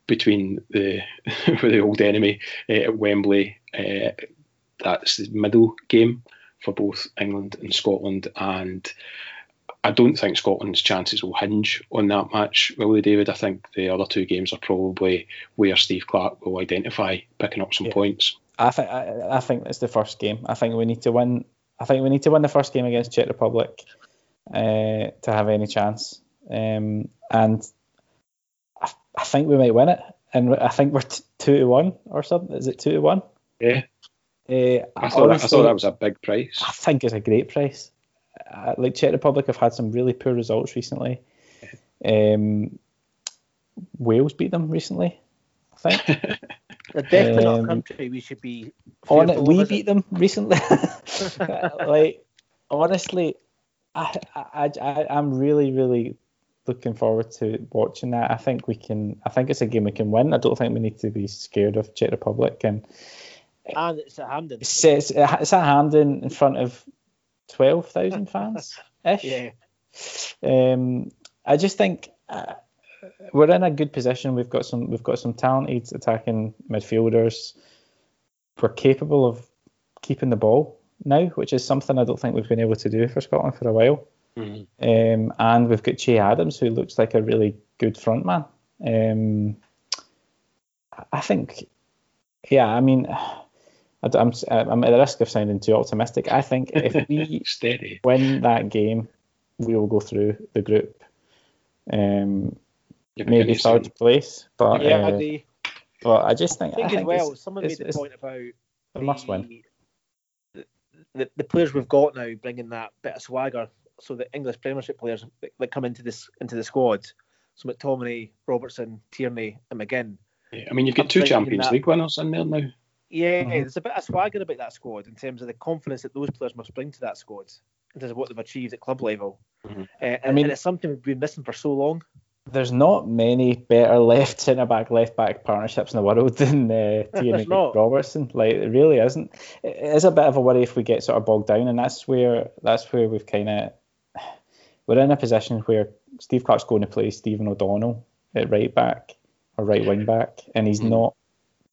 S1: between the the old enemy uh, at Wembley. Uh, that's the middle game for both England and Scotland, and I don't think Scotland's chances will hinge on that match, will they, David? I think the other two games are probably where Steve Clarke will identify picking up some
S3: Yeah.
S1: points.
S3: I think I, I think it's the first game. I think we need to win. I think we need to win the first game against Czech Republic uh, to have any chance. Um, and I, I think we might win it. And I think we're t- two to one or something. Is it two to one?
S1: Yeah,
S3: Uh,
S1: I thought, that, I thought that was a big price.
S3: I think it's a great price. Like Czech Republic have had some really poor results recently. Um, Wales beat them recently, I think.
S2: They're definitely not
S3: Um,
S2: a country we should be.
S3: On we beat
S2: it?
S3: them recently. like honestly, I, I I I'm really really looking forward to watching that. I think we can. I think it's a game we can win. I don't think we need to be scared of Czech Republic and
S2: And it's at Hampden.
S3: it's it's, it's at Hampden in front of twelve thousand fans ish.
S2: Yeah.
S3: Um, I just think uh, we're in a good position. We've got some we've got some talented attacking midfielders. We're capable of keeping the ball now, which is something I don't think we've been able to do for Scotland for a while.
S1: Mm-hmm.
S3: Um, and we've got Che Adams, who looks like a really good front man. Um, I think, yeah, I mean, I'm, I'm at the risk of sounding too optimistic. I think if we
S1: Steady.
S3: win that game, we will go through the group. Um, maybe
S1: beginning to
S3: third place, but
S2: yeah,
S3: uh,
S2: I
S3: but I just
S2: I
S3: think,
S2: think,
S3: I
S2: as
S3: think
S2: well, someone
S3: it's-
S2: made the
S3: it's
S2: point about
S3: a must win.
S2: the, the, the players we've got now bringing that bit of swagger. So the English Premiership players that, that come into this into the squad. So McTominay, Robertson, Tierney, and McGinn.
S1: Yeah, I mean, you've got
S2: I'm
S1: two Champions
S2: that-
S1: League winners in there now.
S2: Yeah,
S3: Mhm.
S2: there's a bit of swagger about that squad in terms of the confidence that those players must bring to that squad in terms of what they've achieved at club level.
S1: Mhm.
S2: Uh, and,
S3: mean-
S2: and it's something we've been missing for so long.
S3: There's not many better left centre back, left back partnerships in the world than uh, Tierney. Robertson. Like it really isn't. It is a bit of a worry if we get sort of bogged down, and that's where that's where we've kind of we're in a position where Steve Clarke's going to play Stephen O'Donnell at right back or right wing back, and he's
S1: Mhm.
S3: not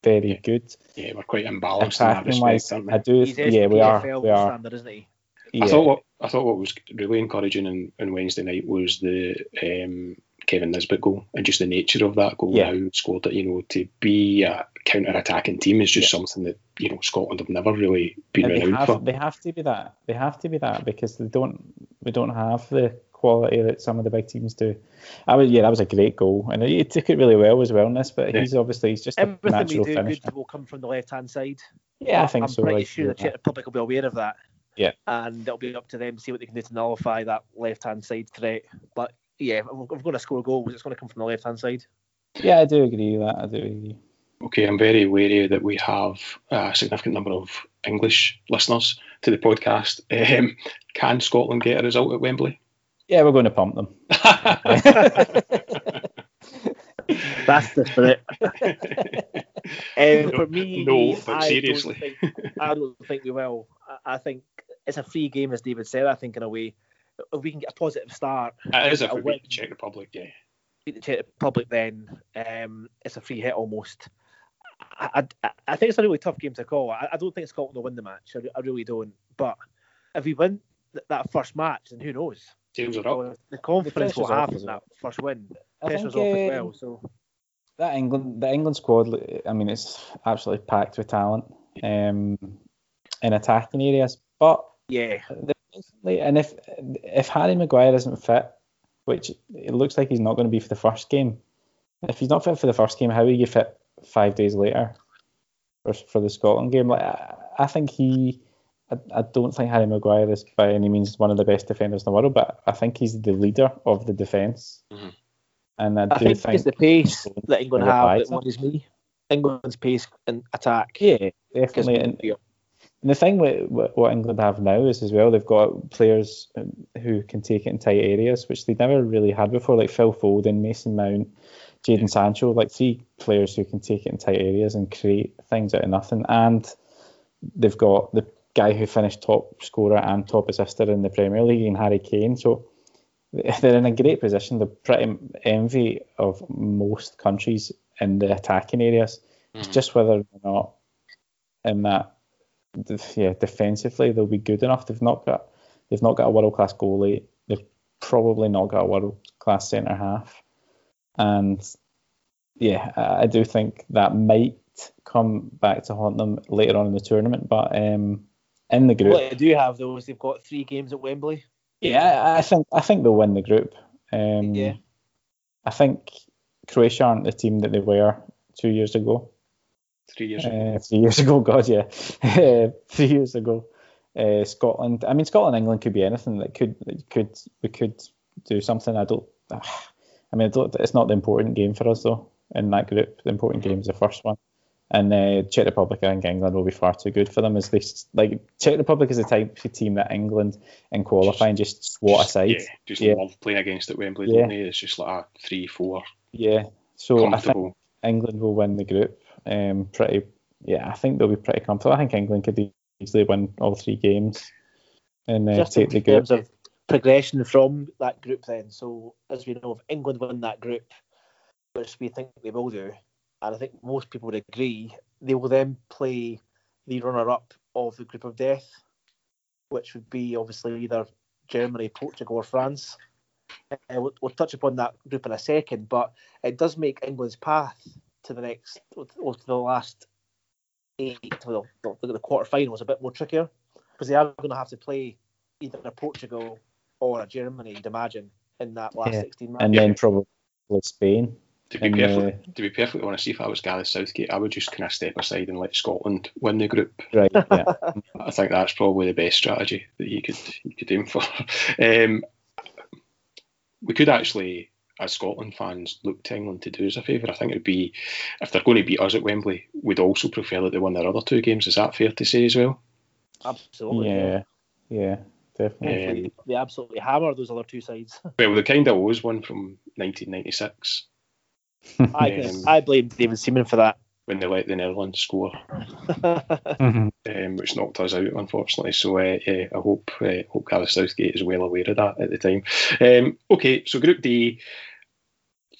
S3: very
S1: Yeah.
S3: good
S1: Yeah, we're quite imbalanced in that
S3: attacking wise.
S1: respect, aren't?
S3: I do,
S2: He's
S3: yeah, we are,
S2: SPFL
S3: we are.
S2: standard, isn't he?
S3: Yeah.
S1: I thought what I thought what was really encouraging on, on Wednesday night was the um, Kevin Nisbet goal and just the nature of that goal.
S3: Yeah.
S1: How he scored it, you know, to be a counter-attacking team is just something that you know Scotland have never really been
S3: And they
S1: renowned
S3: have,
S1: for.
S3: they have to be that. They have to be that because they don't. We don't have the quality that some of the big teams do. I was, yeah, that was a great goal, and he took it really well as well in this. But
S1: Yeah.
S3: he's obviously he's just a natural finish.
S2: Everything we do
S3: finisher.
S2: good will come from the left hand side.
S3: Yeah, I think so.
S2: I'm pretty
S3: like,
S2: sure the
S3: yeah.
S2: Czech Republic will be aware of that.
S3: Yeah.
S2: And it'll be up to them to see what they can do to nullify that left hand side threat. But yeah, we're going to score goals, it's going to come from the left hand side.
S3: Yeah, I do agree with that. I do agree.
S1: Okay, I'm very wary that we have a significant number of English listeners to the podcast. Um, can Scotland get a result at Wembley?
S3: Yeah, we're going to pump them.
S2: That's the spirit. Um, for me,
S1: no, but
S2: I
S1: seriously.
S2: Don't think, I don't think we will. I, I think it's a free game, as David said. I think in a way, if we can get a positive start,
S1: it is a
S2: a
S1: free
S2: win.
S1: beat the Czech Republic, yeah.
S2: beat the Czech Republic, then um, it's a free hit almost. I, I, I think it's a really tough game to call. I, I don't think Scotland will win the match. I, I really don't. But if we win th- that first match, then who knows?
S1: Tails are up.
S2: The confidence we'll
S3: pressure's off
S2: have in that first win.
S3: I
S2: Pressure's
S3: think,
S2: off as
S3: uh,
S2: well. So
S3: that England, the England squad. I mean, it's absolutely packed with talent um, in attacking areas. But
S2: yeah,
S3: and if if Harry Maguire isn't fit, which it looks like he's not going to be for the first game, if he's not fit for the first game, how are you fit five days later for, for the Scotland game? Like I, I think he. I, I don't think Harry Maguire is by any means one of the best defenders in the world, but I think he's the leader of the defence.
S1: Mhm.
S3: And I,
S2: I
S3: do
S2: think,
S3: think
S2: it's the pace that England have
S3: right.
S2: that worries me. England's pace and attack.
S3: Yeah, definitely. And, and the thing with, with what England have now is as well they've got players um, who can take it in tight areas, which they never really had before, like Phil Foden, Mason Mount, Jaden Sancho, like three players who can take it in tight areas and create things out of nothing. And they've got the guy who finished top scorer and top assister in the Premier League, in Harry Kane. So they're in a great position. They're pretty envy of most countries in the attacking areas. It's
S1: Mhm.
S3: just whether or not in that yeah defensively they'll be good enough. They've not got they've not got a world class goalie. They've probably not got a world class centre half. And yeah, I, I do think that might come back to haunt them later on in the tournament. But um, in the group,
S2: What they do have though is they've got three games at Wembley.
S3: yeah, I think I think they'll win the group. Um,
S2: Yeah.
S3: I think Croatia aren't the team that they were two years ago.
S1: Three years ago.
S3: Uh, three years ago, God, yeah, three years ago. Uh, Scotland. I mean, Scotland, England could be anything. That could, that could, we could do something. I don't. I mean, I don't, it's not the important game for us though. In that group, the important game is the first one. And uh, Czech Republic, I think England will be far too good for them. As they like Czech Republic is the type of team that England in qualifying just swat
S1: Just-
S3: aside.
S1: Yeah, just
S3: Yeah.
S1: love playing against at Wembley,
S3: Yeah.
S1: don't they? It's just like a three, four,
S3: Yeah. So I think. England will win the group. Um, pretty, yeah, I think they'll be pretty comfortable. I think England could easily win all three games and uh,
S2: Just in
S3: take the group.
S2: terms of progression from that group then. So as we know, if England win that group, which we think they will do, and I think most people would agree, they will then play the runner up of the group of death, which would be obviously either Germany, Portugal, or France. Uh, we'll, we'll, touch upon that group in a second, but it does make England's path to the next, or to the last eight, the, the, the quarterfinals a bit more trickier because they are going to have to play either a Portugal or a Germany, you'd imagine, in that last yeah. 16
S3: And then probably Spain.
S1: To be, perfect, to be perfectly honest, if I was Gareth Southgate, I would just kind of step aside and let Scotland win the group.
S3: Right. Yeah.
S1: I think that's probably the best strategy that you could you could aim for. Um, we could actually, as Scotland fans, look to England to do us a favour. I think it would be if they're going to beat us at Wembley, we'd also prefer that they win their other two games. Is that fair to say as well?
S2: Absolutely.
S3: Yeah. Yeah. Definitely.
S2: Um, they absolutely hammer those other two sides.
S1: well, the kind of was one from 1996
S2: I, um, I blame David Seaman for that.
S1: When they let the Netherlands score, mm-hmm. um, which knocked us out, unfortunately. So uh, yeah, I hope uh, hope Gareth Southgate is well aware of that at the time. Um, okay, so Group D,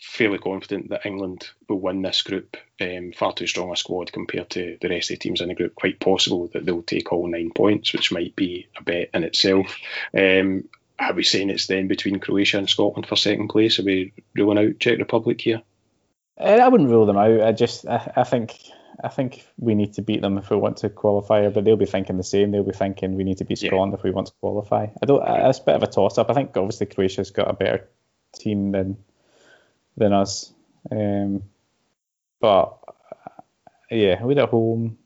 S1: fairly confident that England will win this group. Um, far too strong a squad compared to the rest of the teams in the group. Quite possible that they'll take all nine points, which might be a bet in itself. Um, are we saying it's then between Croatia and Scotland for second place? Are we ruling out Czech Republic here?
S3: I wouldn't rule them out. I just I, I think I think we need to beat them if we want to qualify, but they'll be thinking the same. They'll be thinking we need to beat Scotland yeah. if we want to qualify. I don't. It's a bit of a toss up. I think obviously Croatia's got a better team than than us, um, but yeah, we're at home.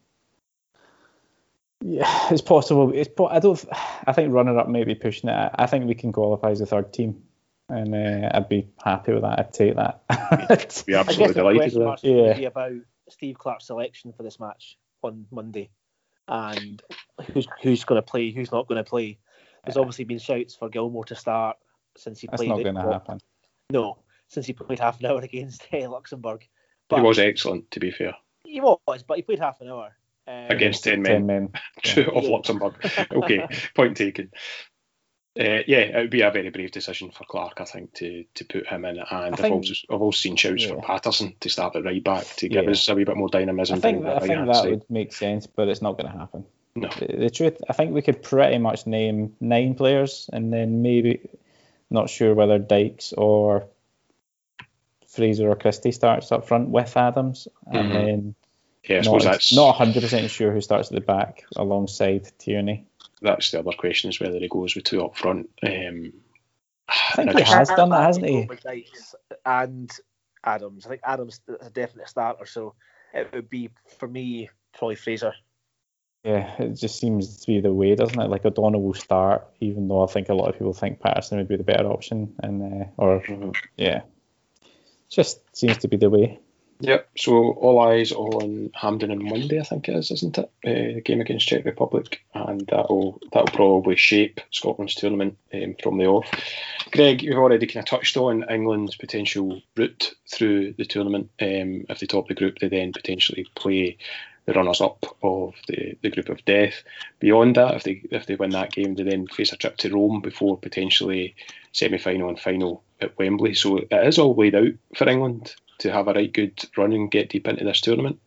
S3: Yeah, it's possible. It's I don't. I think runner up may be pushing it. I think we can qualify as a third team and uh, I'd be happy with that. I'd take that.
S1: be absolutely delighted with that.
S2: Yeah. about Steve Clarke's selection for this match on Monday, and who's who's going to play, who's not going to play. There's obviously been shouts for Gilmour to start since he
S3: That's
S2: played.
S3: That's not going to happen.
S2: No, since he played half an hour against uh, Luxembourg.
S1: But he was excellent, to be fair.
S2: He was, but he played half an hour.
S1: Um, against 10 men, 10 men. Yeah. of Luxembourg. okay, point taken. Uh, yeah, it would be a very brave decision for Clarke, I think, to to put him in. And I've, also, I've also seen shouts yeah. for Patterson to start at right back to give yeah. us a wee bit more dynamism.
S3: I think, I think that side. would make sense, but it's not going to happen.
S1: No.
S3: The, the, truth, I think we could pretty much name nine players, and then maybe not sure whether Dykes or Fraser or Christie starts up front with Adams, and mm-hmm. then
S1: yeah, I
S3: not,
S1: that's
S3: not 100% sure who starts at the back alongside Tierney
S1: that's the other question is whether he goes with two up front. Um,
S3: I think he has done that, hasn't he?
S2: And Adams. I think Adams is a definite starter, so it would be for me probably Fraser.
S3: Yeah, it just seems to be the way, doesn't it? Like O'Donnell will start, even though I think a lot of people think Patterson would be the better option, and uh, or mm-hmm. yeah, just seems to be the way.
S1: Yep. So all eyes on Hampden on Monday, I think it is, isn't it? Uh, the game against Czech Republic, and that'll that'll probably shape Scotland's tournament um, from the off. Greg, you've already kind of touched on England's potential route through the tournament. Um, if they top the group, they then potentially play the runners-up of the, the group of death. Beyond that, if they if they win that game, they then face a trip to Rome before potentially semi-final and final at Wembley. So it is all laid out for England to have a right good run and get deep into this tournament?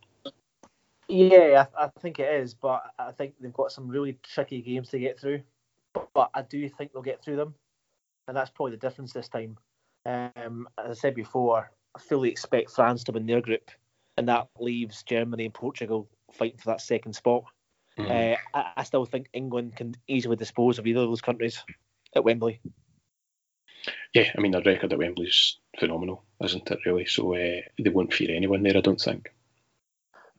S2: Yeah, I, I, think it is, but I think they've got some really tricky games to get through. But, but I do think they'll get through them, and that's probably the difference this time. Um, as I said before, I fully expect France to win their group, and that leaves Germany and Portugal fighting for that second spot. Mm. Uh, I, I still think England can easily dispose of either of those countries at Wembley.
S1: Yeah, I mean their record at Wembley's phenomenal, isn't it? Really, so uh, they won't fear anyone there. I don't think.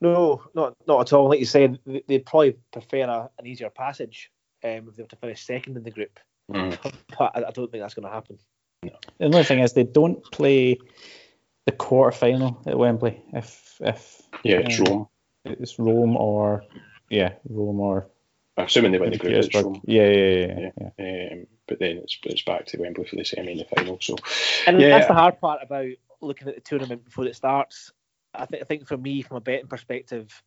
S2: No, not not at all. Like you said, they'd probably prefer a, an easier passage um, if they were to finish second in the group. Mm. But I, I, don't think that's going to happen.
S3: No. The only thing is they don't play the quarter final at Wembley. If if
S1: yeah, it's um, Rome.
S3: It's Rome or yeah, Rome or.
S1: Assuming they win the group, it's Rome.
S3: Yeah, yeah, yeah. yeah, yeah.
S1: Um, but then it's it's back to Wembley for the semi and the final. So,
S2: and yeah. that's the hard part about looking at the tournament before it starts. I think I think for me, from a betting perspective,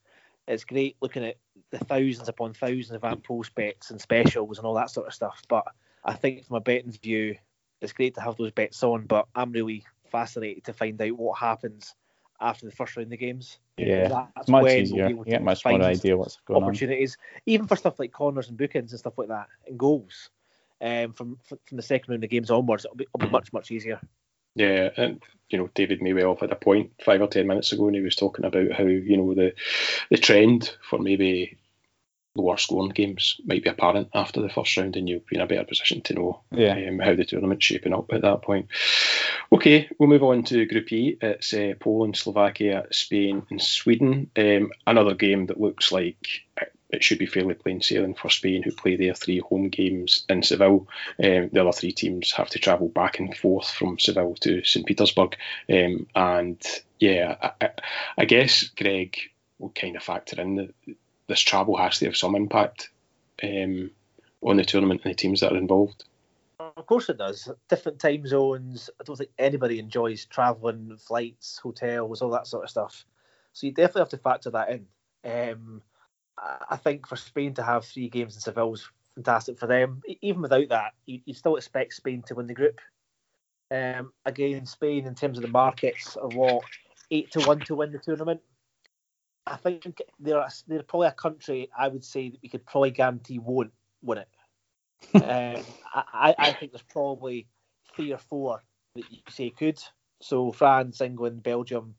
S2: it's great looking at the thousands upon thousands of Ante Post bets and specials and all that sort of stuff. But I think from a betting view, it's great to have those bets on. But I'm really fascinated to find out what happens after the first round of the games.
S3: Yeah, that's much easier. We'll you get much more idea what's going
S2: opportunities.
S3: on.
S2: Even for stuff like corners and bookings and stuff like that, and goals um, from from the second round of games onwards, it'll be, it'll be much much easier.
S1: Yeah, and you know David Maywell had a point five or ten minutes ago, and he was talking about how you know the the trend for maybe lower scoring games might be apparent after the first round, and you'll be in a better position to know
S3: Yeah.
S1: um, how the tournament's shaping up at that point. Okay, we'll move on to Group E. It's uh, Poland, Slovakia, Spain, and Sweden. Um, another game that looks like it should be fairly plain sailing for Spain, who play their three home games in Seville. Um, the other three teams have to travel back and forth from Seville to St Petersburg. Um, and yeah, I, I, I guess Greg will kind of factor in that this travel has to have some impact um, on the tournament and the teams that are involved.
S2: Of course it does. Different time zones. I don't think anybody enjoys travelling, flights, hotels, all that sort of stuff. So you definitely have to factor that in. Um, I think for Spain to have three games in Seville is fantastic for them. Even without that, you, you still expect Spain to win the group. Um, again, Spain in terms of the markets are what eight to one to win the tournament. I think they're a- they're probably a country I would say that we could probably guarantee won't win it. um, I, I think there's probably three or four that you say could. So France, England, Belgium,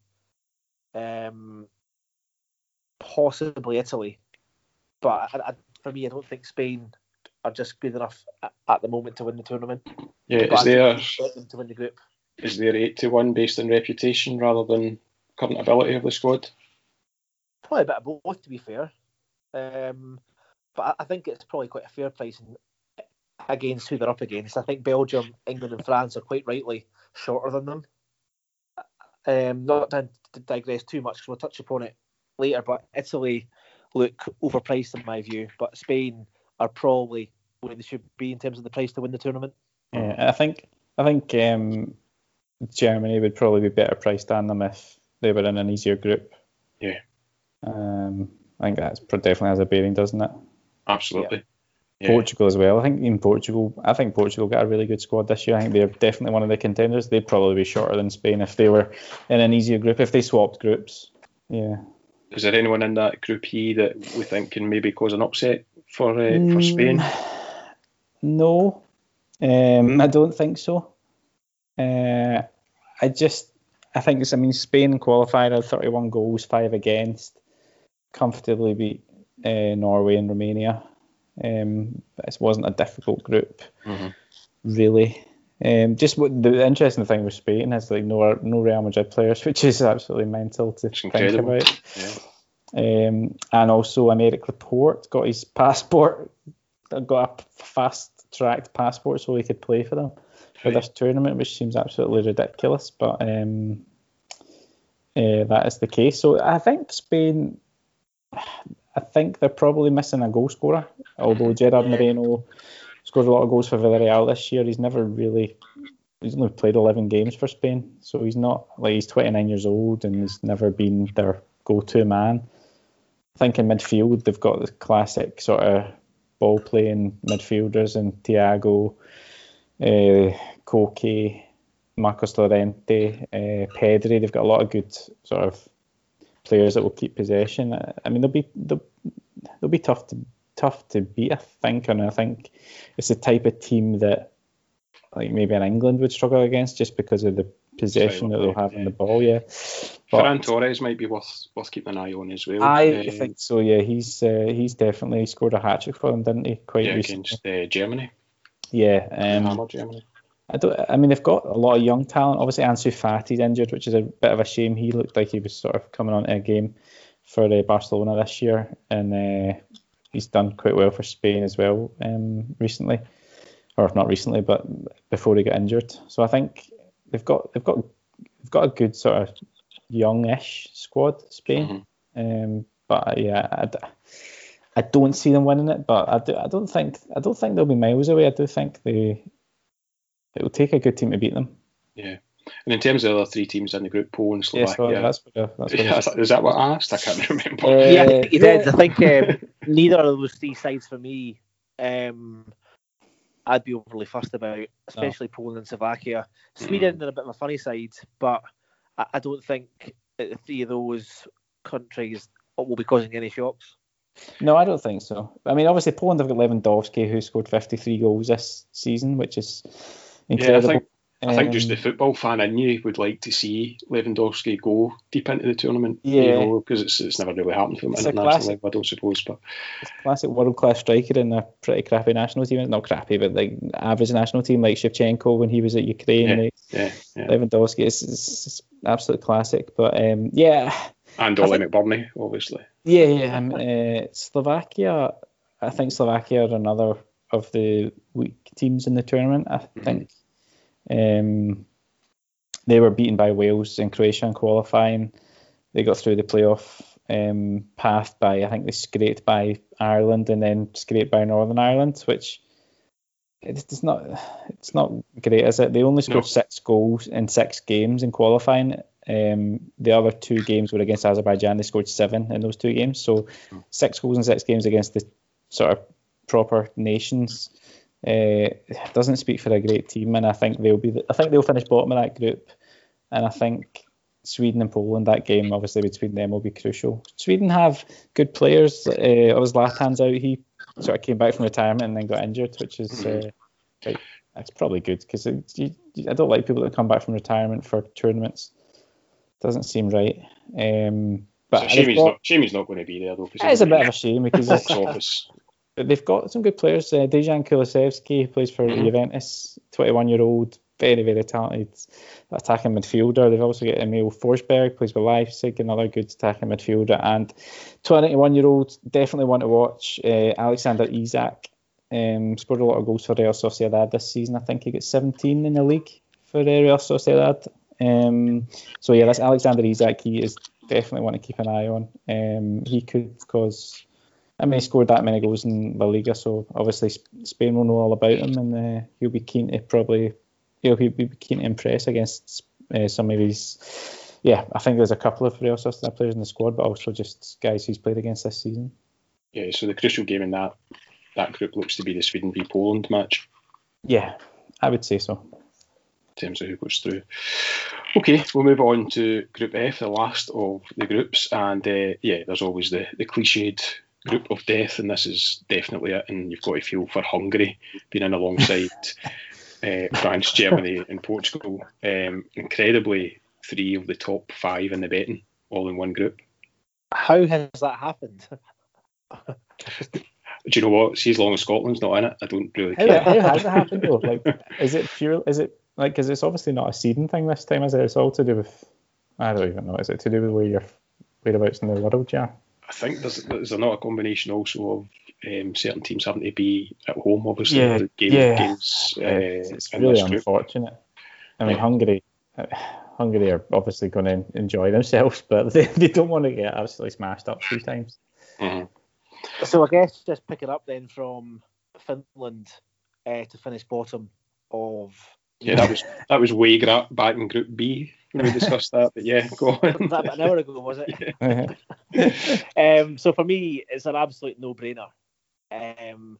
S2: um, possibly Italy. But I, I, for me, I don't think Spain are just good enough at, at the moment to win the tournament.
S1: Yeah,
S2: But
S1: is there
S2: think we expect them to win the group?
S1: is there eight to one based on reputation rather than current ability of the squad?
S2: Probably a bit of both, to be fair. Um, but I, I think it's probably quite a fair price in, against who they're up against. I think Belgium, England, and France are quite rightly shorter than them. Um, not to, to digress too much, because we'll touch upon it later. But Italy look overpriced in my view. But Spain are probably where they should be in terms of the price to win the tournament.
S3: Yeah, I think I think um, Germany would probably be better priced than them if they were in an easier group.
S1: Yeah.
S3: Um, I think that's definitely has a bearing, doesn't it?
S1: Absolutely. Yeah.
S3: Portugal as well. I think in Portugal, I think Portugal got a really good squad this year. I think they're definitely one of the contenders. They'd probably be shorter than Spain if they were in an easier group. If they swapped groups, yeah.
S1: Is there anyone in that Group E that we think can maybe cause an upset for uh, for Spain?
S3: Mm, No, um, I don't think so. Uh, I just, I think it's. I mean, Spain qualified at 31 goals, five against, comfortably beat uh, Norway and Romania. Um, this wasn't a difficult group,
S1: Mhm.
S3: really. Um, just what the interesting thing with Spain is like no no Real Madrid players, which is absolutely mental to
S1: It's
S3: think
S1: incredible.
S3: about.
S1: Yeah.
S3: Um, and also, Aymeric Laporte got his passport, got a fast tracked passport so he could play for them for
S1: Right.
S3: this tournament, which seems absolutely ridiculous. But um, uh, that is the case. So I think Spain, I think they're probably missing a goal scorer. Although Gerard Moreno scored a lot of goals for Villarreal this year, he's never really. He's only played 11 games for Spain, so he's not like he's 29 years old and he's never been their go-to man. I think in midfield they've got the classic sort of ball playing midfielders and Thiago, uh, Koke, Marcos Llorente, uh, Pedri. They've got a lot of good sort of players that will keep possession. I mean they'll be they'll, they'll be tough to tough to beat. I think, and I think it's the type of team that like maybe in England would struggle against just because of the possession that they'll have in the ball. Yeah, But-
S1: Ferran Torres might be worth worth keeping an eye on as well.
S3: I
S1: Uh,
S3: think so. Yeah, he's uh, he's definitely scored a hat trick for them, didn't he? Quite
S1: yeah,
S3: recently.
S1: against uh, Germany.
S3: Yeah. Um,
S1: Hammer Germany.
S3: I don't. I mean, they've got a lot of young talent. Obviously, Ansu Fati's injured, which is a bit of a shame. He looked like he was sort of coming onto a game for uh, Barcelona this year, and uh, he's done quite well for Spain as well um, recently, or not recently, but before he got injured. So I think they've got they've got they've got a good sort of youngish squad, Spain.
S1: Mhm.
S3: Um, but uh, yeah, I don't see them winning it. But I, do, I don't think I don't think they'll be miles away. I do think they it will take a good team to beat them.
S1: Yeah. And in terms of the other three teams in the group, Poland,
S3: Yeah,
S1: Slovakia.
S3: so that's what I, that's what
S1: Yeah,
S3: was-
S1: is that- is that what I asked? I can't remember.
S3: Uh,
S2: yeah, I think he did. I think um, neither of those three sides for me, um, I'd be overly fussed about, especially Poland and Slovakia. Sweden are a bit of a funny side, but I, I don't think the three of those countries will be causing any shocks.
S3: No, I don't think so. I mean, obviously Poland have got Lewandowski, who scored 53 goals this season, which is incredible.
S1: Yeah, I think I think just the um, football fan in you would like to see Lewandowski go deep into the tournament.
S3: Yeah,
S1: because you know, it's, it's never really happened for him internationally. I don't suppose, but
S3: it's a classic world class striker in a pretty crappy national team. Not crappy, but like average national team like Shevchenko when he was at Ukraine.
S1: Yeah, like, yeah, yeah.
S3: Lewandowski is, is, absolute classic. But um, yeah,
S1: and Oli McBurnie, obviously.
S3: Yeah, yeah. Um, uh, Slovakia, I think Slovakia are another of the weak teams in the tournament. I mm-hmm. think. Um, they were beaten by Wales in Croatia in qualifying. They got through the playoff um, path by I think they scraped by Ireland and then scraped by Northern Ireland, which it's not it's not great, is it? They only scored no. six goals in six games in qualifying. Um, the other two games were against Azerbaijan. They scored seven in those two games, so hmm. six goals in six games against the sort of proper nations uh, doesn't speak for a great team, and I think they'll be. The, I think they'll finish bottom of that group, and I think Sweden and Poland that game obviously between them will be crucial. Sweden have good players. Uh, I was Zlatan's out. He sort of came back from retirement and then got injured, which is uh, that's probably good because I don't like people that come back from retirement for tournaments. Doesn't seem right. Um, but
S1: shame, he's not, shame he's not going to be there though.
S3: It's a bit of a shame because box office they've got some good players. Uh, Dejan Kulusevski plays for mm-hmm. Juventus, 21 year old, very, very talented attacking midfielder. They've also got Emil Forsberg, plays for Leipzig, another good attacking midfielder. And 21 year old, definitely want to watch uh, Alexander Isak. Um, scored a lot of goals for Real Sociedad this season. I think he got 17 in the league for uh, Real Sociedad. Um, so yeah, that's Alexander Isak. He is definitely want to keep an eye on. Um, he could cause I mean, he scored that many goals in La Liga, so obviously Spain will know all about him, and uh, he'll be keen to probably he'll be keen to impress against uh, some of these. Yeah, I think there's a couple of Real Sociedad players in the squad, but also just guys he's played against this season.
S1: Yeah, so the crucial game in that that group looks to be the Sweden v Poland match.
S3: Yeah, I would say so.
S1: In terms of who goes through. Okay, we'll move on to Group F, the last of the groups, and uh, yeah, there's always the the cliched group of death, and this is definitely it. And you've got to feel for Hungary being in alongside uh, France, Germany, and Portugal. Um, incredibly, three of the top five in the betting all in one group.
S2: How has that happened?
S1: Do you know what? See, as long as Scotland's not in it, I don't really
S3: care. How, how has it happened though? Like, is it pure? Is it like? Because it's obviously not a seeding thing this time, is it? It's all to do with. I don't even know. Is it to do with where you're whereabouts in the world? Yeah.
S1: I think there's there's not a combination also of um, certain teams having to be at home, obviously.
S3: Yeah, game, yeah. Games, uh, it's really unfortunate. I mean, yeah. Hungary, uh, Hungary are obviously going to enjoy themselves, but they, they don't want to get absolutely smashed up three times.
S1: Mm-hmm.
S2: So I guess just pick it up then from Finland uh, to finish bottom of.
S1: Yeah, that was that was way back in Group B when we discussed that. But yeah, go on.
S2: that about an hour ago, was it? Yeah. um, so for me, it's an absolute no-brainer. Um,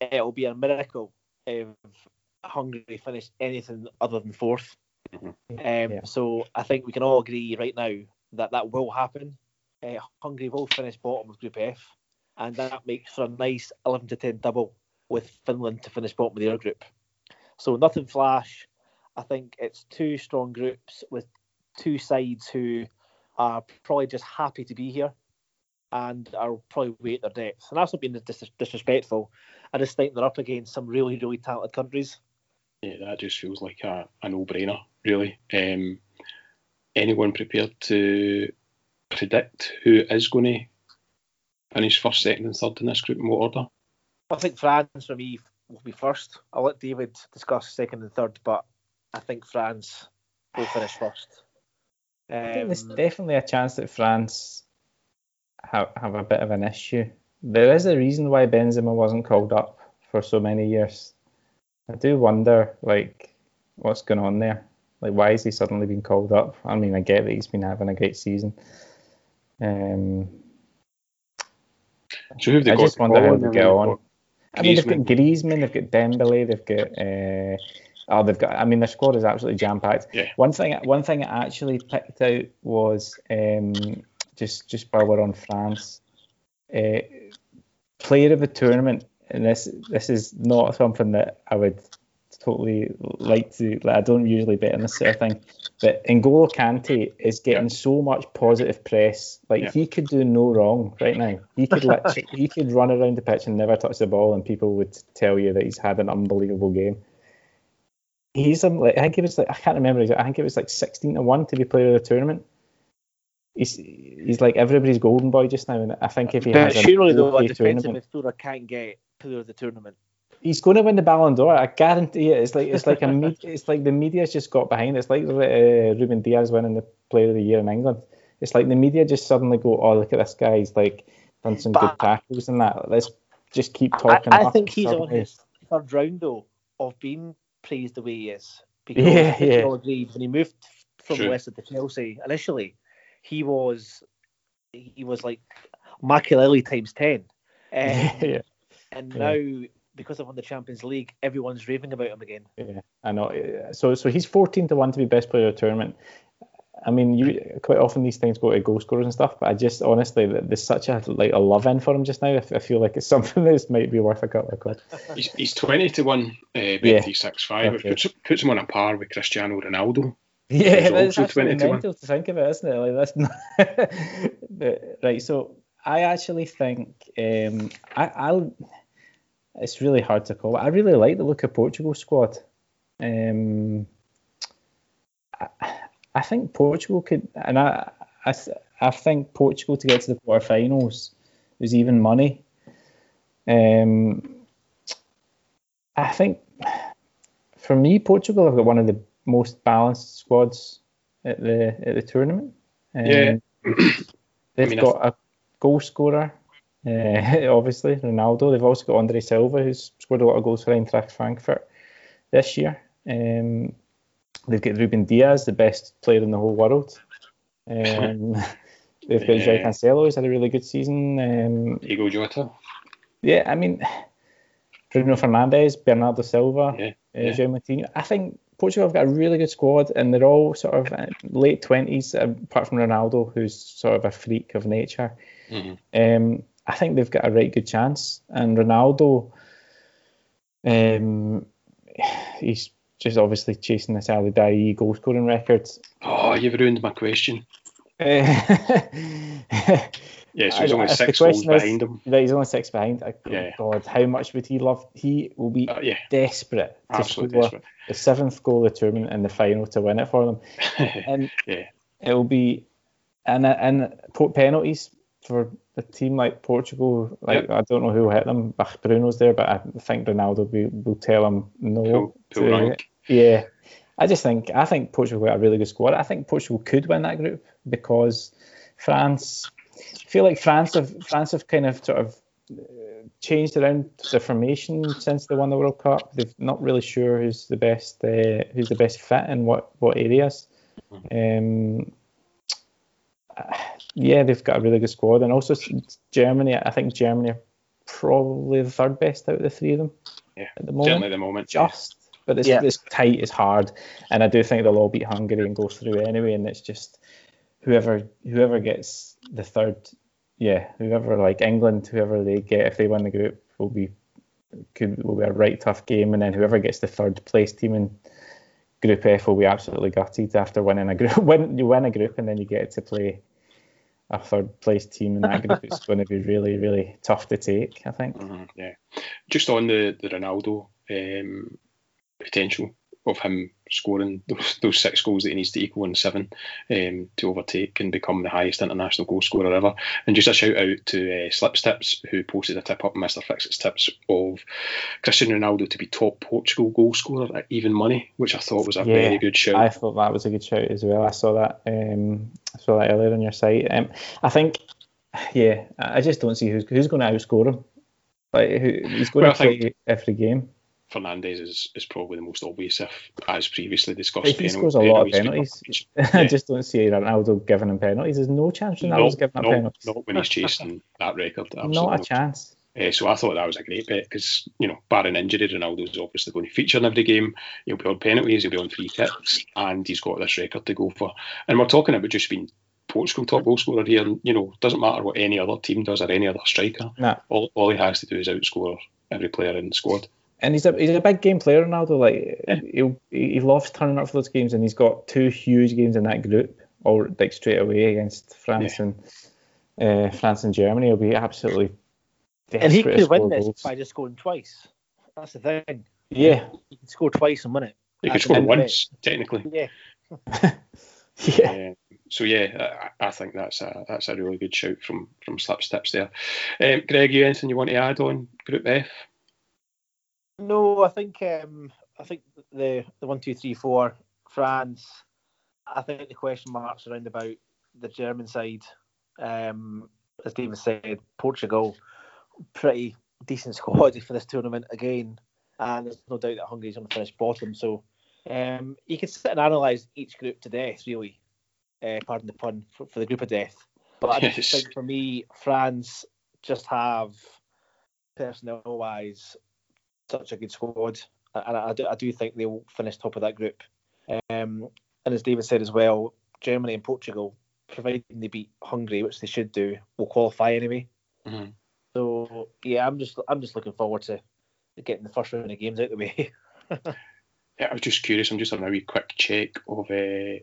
S2: it'll be a miracle if Hungary finish anything other than 4th mm-hmm. um, yeah. So I think we can all agree right now that that will happen. Uh, Hungary will finish bottom of Group F, and that makes for a nice 11 to 10 double with Finland to finish bottom of their group. So nothing flash, I think it's two strong groups with two sides who are probably just happy to be here and are probably wait their depth. And that's not being dis- disrespectful. I just think they're up against some really, really talented countries.
S1: Yeah, that just feels like a, a no-brainer, really. Um, anyone prepared to predict who is going to finish first, second, and third in this group in what order?
S2: I think France for me will be first. I'll let David discuss second and third, but I think France will finish first.
S3: Um, I think there's um, definitely a chance that France have, have a bit of an issue. There is a reason why Benzema wasn't called up for so many years. I do wonder, like, what's going on there? Like, why is he suddenly been called up? I mean, I get that he's been having a great season. Um,
S1: so who have they
S3: I
S1: got
S3: just wonder how they get on. I mean, they've got Griezmann, they've got Dembele, they've got uh, Oh, they've got. I mean, their squad is absolutely jam packed.
S1: Yeah.
S3: One thing, one thing I actually picked out was um, just just while we're on France, uh, player of the tournament, and this this is not something that I would totally like to. Like, I don't usually bet on this sort of thing, but N'Golo Kante is getting so much positive press. Like
S1: Yeah.
S3: he could do no wrong right now. He could literally, he could run around the pitch and never touch the ball, and people would tell you that he's had an unbelievable game. He's um, like I think it was like I can't remember. I think it was like sixteen to one to be player of the tournament. He's he's like everybody's golden boy just now, and I think if he
S2: But
S3: has
S2: surely
S3: a
S2: though, a defensive midfielder can't get player of the tournament.
S3: he's going to win the Ballon d'Or. I guarantee it. It's like it's like a med- it's like the media's just got behind. it. It's like uh, Ruben Dias winning the Player of the Year in England. It's like the media just suddenly go, "Oh, look at this guy. He's like done some
S2: But-
S3: good tackles and that." Let's just keep talking.
S2: I
S3: up
S2: think he's on his third round though of being praised the way he is. Because
S3: Yeah,
S2: we
S3: yeah.
S2: all agreed when he moved from
S1: True.
S2: Leicester to Chelsea initially, he was he was like Machiavelli times ten. Um,
S3: yeah,
S2: And
S3: Yeah.
S2: now because of won the Champions League, everyone's raving about him again.
S3: yeah, I know. So so he's fourteen to one to be best player of the tournament. I mean, you quite often these things go to goal scorers and stuff, but I just honestly, there's such a like a love in for him just now. I, feel like it's something that might be worth a couple of quid.
S1: He's, he's 20 to 1, uh,
S3: Yeah.
S1: 365, which
S3: Okay.
S1: puts, puts him on a par with Cristiano Ronaldo.
S3: Yeah, that's
S1: also
S3: actually
S1: 20 to one.
S3: mental to think of it, isn't it? Like that's not but, right. So I actually think um, I, I'll. It's really hard to call. I really like the look of Portugal squad. Um, I, I think Portugal could, and I, I, I think Portugal to get to the quarterfinals is even money. Um, I think for me, Portugal have got one of the most balanced squads at the at the tournament. Um,
S1: Yeah.
S3: they've
S1: I mean,
S3: got a goal scorer, uh, obviously Ronaldo. They've also got Andre Silva, who's scored a lot of goals for Eintracht Frankfurt this year. Um, they've got Ruben Dias, the best player in the whole world. Um, they've got Jai
S1: Yeah.
S3: Cancelo, who's had a really good season. Um,
S1: Diego Jota.
S3: yeah, I mean, Bruno Fernandes, Bernardo Silva,
S1: Yeah,
S3: uh,
S1: yeah.
S3: João Moutinho. I think Portugal have got a really good squad, and they're all sort of uh, late twenties, apart from Ronaldo, who's sort of a freak of nature.
S1: Mhm.
S3: Um, I think they've got a right good chance, and Ronaldo, um, he's just obviously chasing this Ali Daei goal scoring record.
S1: Oh, you've ruined my question.
S3: yes,
S1: Yeah, so he's only six goals behind him.
S3: Right, he's only six behind. I-
S1: Yeah.
S3: God, how much would he love? He will be
S1: Uh, yeah,
S3: desperate to
S1: absolutely
S3: score
S1: desperate.
S3: the seventh goal of the tournament in the final to win it for them. And
S1: yeah,
S3: it will be and and penalties for a team like Portugal. Like I don't know who will hit them. Bruno's there, but I think Ronaldo will, will tell him no.
S1: pull, pull
S3: to-
S1: rank.
S3: Yeah, I just think I think Portugal got a really good squad. I think Portugal could win that group because France. I feel like France have France have kind of sort of uh, changed around the formation since they won the World Cup. They're not really sure who's the best uh, who's the best fit in what what areas. Um, yeah, they've got a really good squad, and also Germany. I think Germany are probably the third best out of the three of them
S1: Yeah,
S3: at the moment
S1: Certainly at the moment.
S3: just. But it's,
S2: Yeah.
S3: it's tight, it's hard, and I do think they'll all beat Hungary and go through anyway. And it's just whoever whoever gets the third, yeah, whoever like England, whoever they get if they win the group will be could will be a right tough game, and then whoever gets the third place team in Group F will be absolutely gutted after winning a group. When you win a group and then you get to play a third place team in that group, it's going to be really really tough to take. I think.
S1: Mhm, yeah. Just on the, the Ronaldo um, potential of him scoring those, those six goals that he needs to equal in seven um, to overtake and become the highest international goal scorer ever. And just a shout out to uh, Slips Tips, who posted a tip up, Mr. Fixit's tips, of Cristiano Ronaldo to be top Portugal goal scorer at even money, which I thought was a
S3: Yeah,
S1: very good shout.
S3: I thought that was a good shout as well. I saw that. Um, I saw that earlier on your site. Um, I think, yeah, I just don't see who's who's going to outscore him. Like who, he's going
S1: Well,
S3: to
S1: I think-
S3: play every game.
S1: Fernandes is, is probably the most obvious, if, as previously discussed,
S3: he
S1: penalty-
S3: scores a lot of
S1: penalties
S3: I just don't see Ronaldo giving him penalties. There's no chance Ronaldo's
S1: Not,
S3: giving up
S1: not,
S3: penalties.
S1: not when he's chasing that record. Absolutely
S3: Not a chance.
S1: Uh, so I thought that was a great bet because, you know, barring injury, Ronaldo's obviously going to feature in every game. He'll be on penalties, he'll be on free kicks, and he's got this record to go for. And we're talking about just being Portugal top goal scorer here. And, you know, doesn't matter what any other team does or any other striker.
S3: Nah.
S1: All, all he has to do is outscore every player in the squad.
S3: And he's a he's a big game player, Ronaldo. Like
S1: Yeah.
S3: he'll, he loves turning up for those games, and he's got two huge games in that group, all like straight away against France and uh, France and Germany. He'll be absolutely
S2: And he could win this
S3: goals.
S2: by just scoring twice. That's the thing.
S3: Yeah,
S2: He can score twice and win it.
S1: He could score
S2: a big
S1: once, technically.
S2: Yeah.
S3: yeah.
S1: Uh, so yeah, I, I think that's a that's a really good shout from from Slipstips there. Um, Greg, you anything you want to add on Group F?
S2: No, I think um, I think the the one, two, three, four, France. I think the question marks around about the German side. Um, as David said, Portugal, pretty decent squad for this tournament again, and there's no doubt that Hungary's going to finish bottom. So um, you can sit and analyse each group to death, really. Uh, pardon the pun for, for the group of death. But I just think for me, France just have personnel-wise such a good squad, and I, I do, I do think they'll finish top of that group. Um, and as David said as well, Germany and Portugal, providing they beat Hungary, which they should do, will qualify anyway.
S1: Mhm.
S2: So yeah, I'm just I'm just looking forward to getting the first round of games out the way.
S1: Yeah, I was just curious. I'm just having a wee quick check of uh,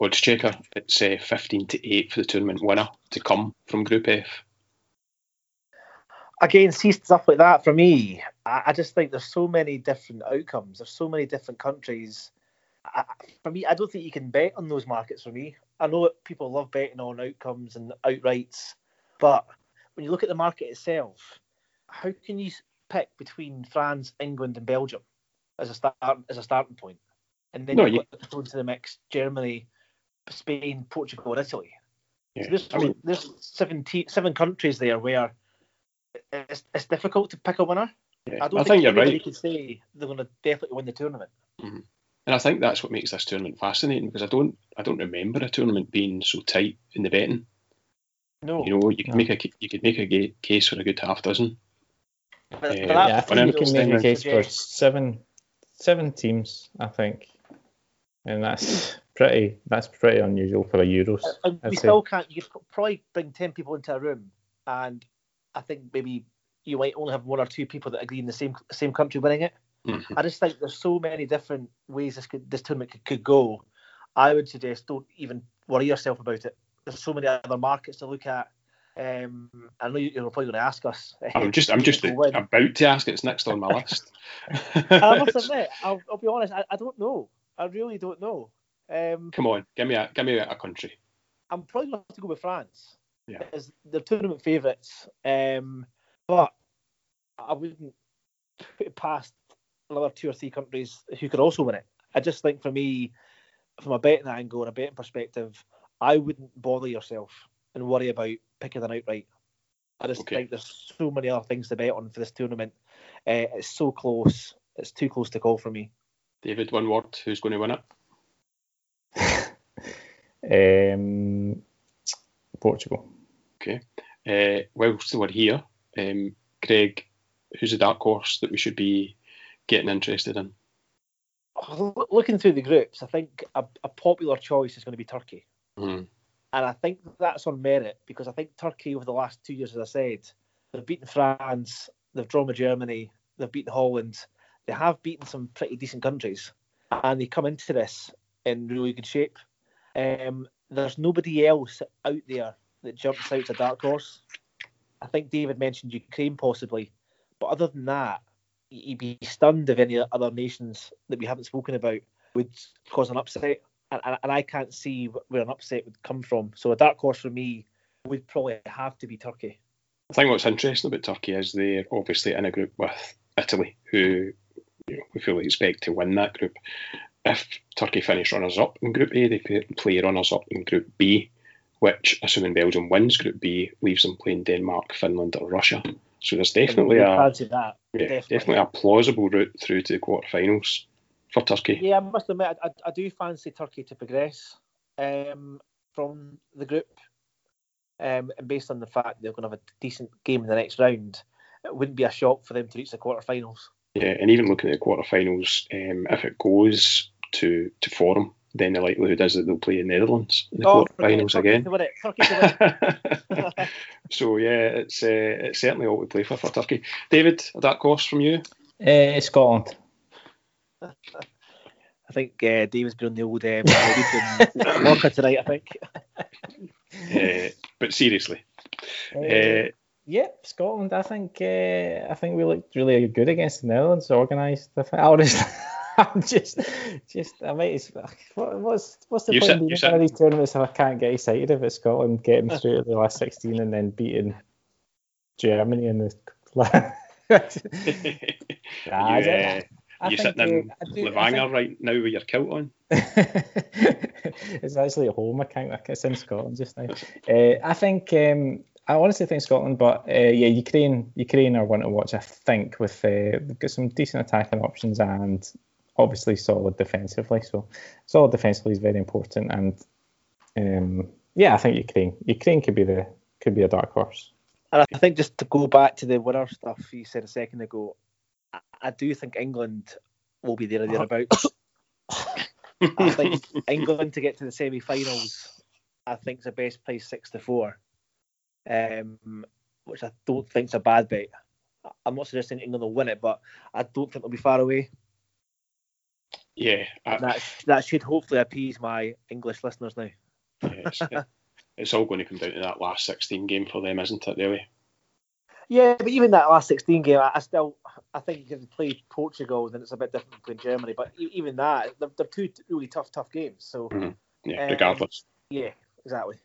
S1: odds checker. It's uh, 15 to 8 for the tournament winner to come from Group F.
S2: Again, see stuff like that for me. I, I just think there's so many different outcomes. There's so many different countries. I, for me, I don't think you can bet on those markets. For me, I know that people love betting on outcomes and outrights, but when you look at the market itself, how can you pick between France, England, and Belgium as a start as a starting point? and then
S1: No, you-
S2: throw into the mix Germany, Spain, Portugal, and Italy.
S1: Yeah.
S2: So there's,
S1: I mean,
S2: there's seven, te- seven countries there where it's, it's difficult to pick a winner.
S1: yeah,
S2: I don't
S1: I think you're
S2: anybody
S1: right.
S2: can say they're going to definitely win the tournament. Mm-hmm.
S1: And I think that's what makes this tournament fascinating because I don't I don't remember a tournament being so tight in the betting.
S2: No,
S1: You know, you could
S3: No.
S1: make a you could make a ga- case for a good half dozen.
S2: but, but
S1: yeah,
S2: uh,
S3: Yeah, I think you can make a case for seven seven teams. I think, and that's pretty that's pretty unusual for a Euros.
S2: Uh,
S3: uh,
S2: and
S3: we
S2: still can't. You could probably bring ten people into a room, and I think maybe you might only have one or two people that agree in the same same country winning it.
S1: Mhm.
S2: I just think there's so many different ways this could, this tournament could, could go. I would suggest don't even worry yourself about it. There's so many other markets to look at. Um, I know you- you're probably going to ask us.
S1: I'm just I'm just about to ask. It's next on my list.
S2: I must admit, I'll, I'll be honest. I, I don't know. I really don't know. Um,
S1: Come on, give me a give me a country.
S2: I'm probably going to have to go with France.
S1: Yeah.
S2: As the tournament favourites. Um, but I wouldn't put it past another two or three countries who could also win it. I just think for me, from a betting angle and a betting perspective, I wouldn't bother yourself and worry about picking an outright. I just
S1: Okay.
S2: think there's so many other things to bet on for this tournament. Uh, it's so close. It's too close to call for me.
S1: David, one word. Who's going to win it?
S3: Um, Portugal.
S1: Uh, whilst we're here, um, Greg, who's a dark horse that we should be getting interested in?
S2: Looking through the groups, I think a, a popular choice is going to be Turkey.
S1: Mhm.
S2: And I think that's on merit because I think Turkey over the last two years, as I said, they've beaten France, they've drawn with Germany, they've beaten Holland, they have beaten some pretty decent countries, and they come into this in really good shape. Um, there's nobody else out there that jumps out a dark horse. I think David mentioned Ukraine possibly, but other than that, you'd be stunned if any other nations that we haven't spoken about would cause an upset and, and, and I can't see where an upset would come from. So a dark horse for me would probably have to be Turkey.
S1: I think what's interesting about Turkey is they're obviously in a group with Italy, who you know, we fully expect to win that group. If Turkey finish runners up in Group A, they play runners up in Group B, which, assuming Belgium wins Group B, leaves them playing Denmark, Finland, or Russia. So there's definitely a yeah,
S2: definitely.
S1: definitely a plausible route through to the quarterfinals for Turkey.
S2: Yeah, I must admit, I, I do fancy Turkey to progress um, from the group. Um, and based on the fact they're going to have a decent game in the next round, it wouldn't be a shock for them to reach the quarterfinals.
S1: Yeah, and even looking at the quarterfinals, um, if it goes to to forum, then the likelihood is that they'll play in the Netherlands in the oh, quarterfinals again. so yeah, it's uh, it's certainly all to play for for Turkey. David, a dark horse from you?
S3: Uh, Scotland.
S2: I think uh, David's been on the old um, Walker tonight. I think.
S1: Uh, but seriously.
S3: Uh, Yep, Scotland. I think uh, I think we looked really good against the Netherlands. Organised. I think. I I'm just, just. I might. What, what's what's the you point of these tournaments if I can't get excited about Scotland getting through to the last 16 and then beating Germany in the.
S1: nah, yeah. I you sitting in uh, Levanger right now with your kilt on?
S3: it's actually at home. I can't. It's in Scotland just now. Uh, I think um, I honestly think Scotland, but uh, yeah, Ukraine, Ukraine are one to watch. I think with uh, they've got some decent attacking options and obviously solid defensively. So solid defensively is very important, and um, yeah, I think Ukraine, Ukraine could be the could be a dark horse.
S2: And I think just to go back to the winner stuff you said a second ago, I, I do think England will be there or thereabouts. I think England to get to the semi-finals, I think is the best place six to four um, which I don't think's a bad bet. I'm not suggesting England will win it, but I don't think they'll be far away.
S1: Yeah,
S2: I, that that should hopefully appease my English listeners now.
S1: yeah, it's, it's, all going to come down to that last 16 game for them, isn't it? Really?
S2: Yeah, but even that last 16 game, I, I still I think if they play Portugal, then it's a bit different between Germany. But even that, they're, they're two really tough, tough games. So
S1: mm-hmm. yeah, um, regardless.
S2: Yeah, exactly.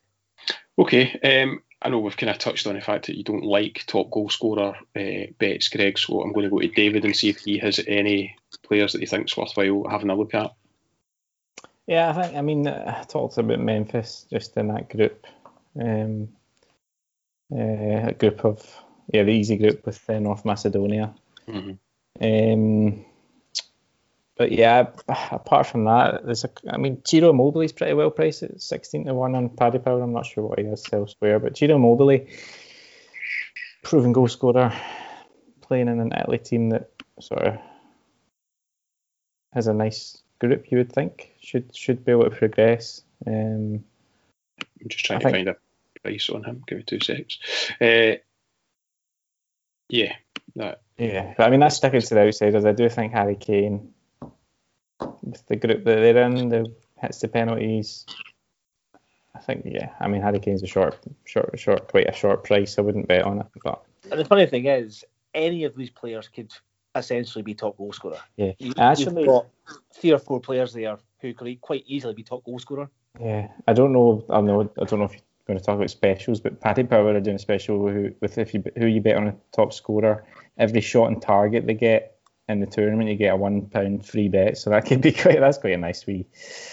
S1: Okay, um, I know we've kind of touched on the fact that you don't like top goal scorer uh, bets, Greg. So I'm going to go to David and see if he has any players that he thinks worthwhile having a look at.
S3: Yeah, I think. I mean, uh, I talked about Memphis just in that group, um, uh, a group of yeah, the easy group with uh, North Macedonia. Mm-hmm. Um, but yeah, apart from that, there's a. I mean, Ciro is pretty well priced at sixteen to one on Paddy Power. I'm not sure what he has elsewhere, but Ciro Immobile, proven goal scorer, playing in an Italy team that sort of has a nice group. You would think should should be able to progress. Um,
S1: I'm just trying I to think, find a price on him. Give me two seconds. Uh, yeah, that.
S3: Yeah, but I mean that's sticking to the outsiders. I do think Harry Kane with the group that they're in, the hits the penalties. I think yeah. I mean Harry Kane's a short, short, short, quite a short price. I wouldn't bet on it. But
S2: and the funny thing is, any of these players could essentially be top goal scorer.
S3: Yeah, you, actually,
S2: got three or four players there who could quite easily be top goal scorer.
S3: Yeah, I don't know. I know. I don't know if you're going to talk about specials, but Paddy Power are doing a special who, with if you who you bet on a top scorer, every shot and target they get in the tournament, you get a one pound free bet. So that could be quite. That's quite a nice wee.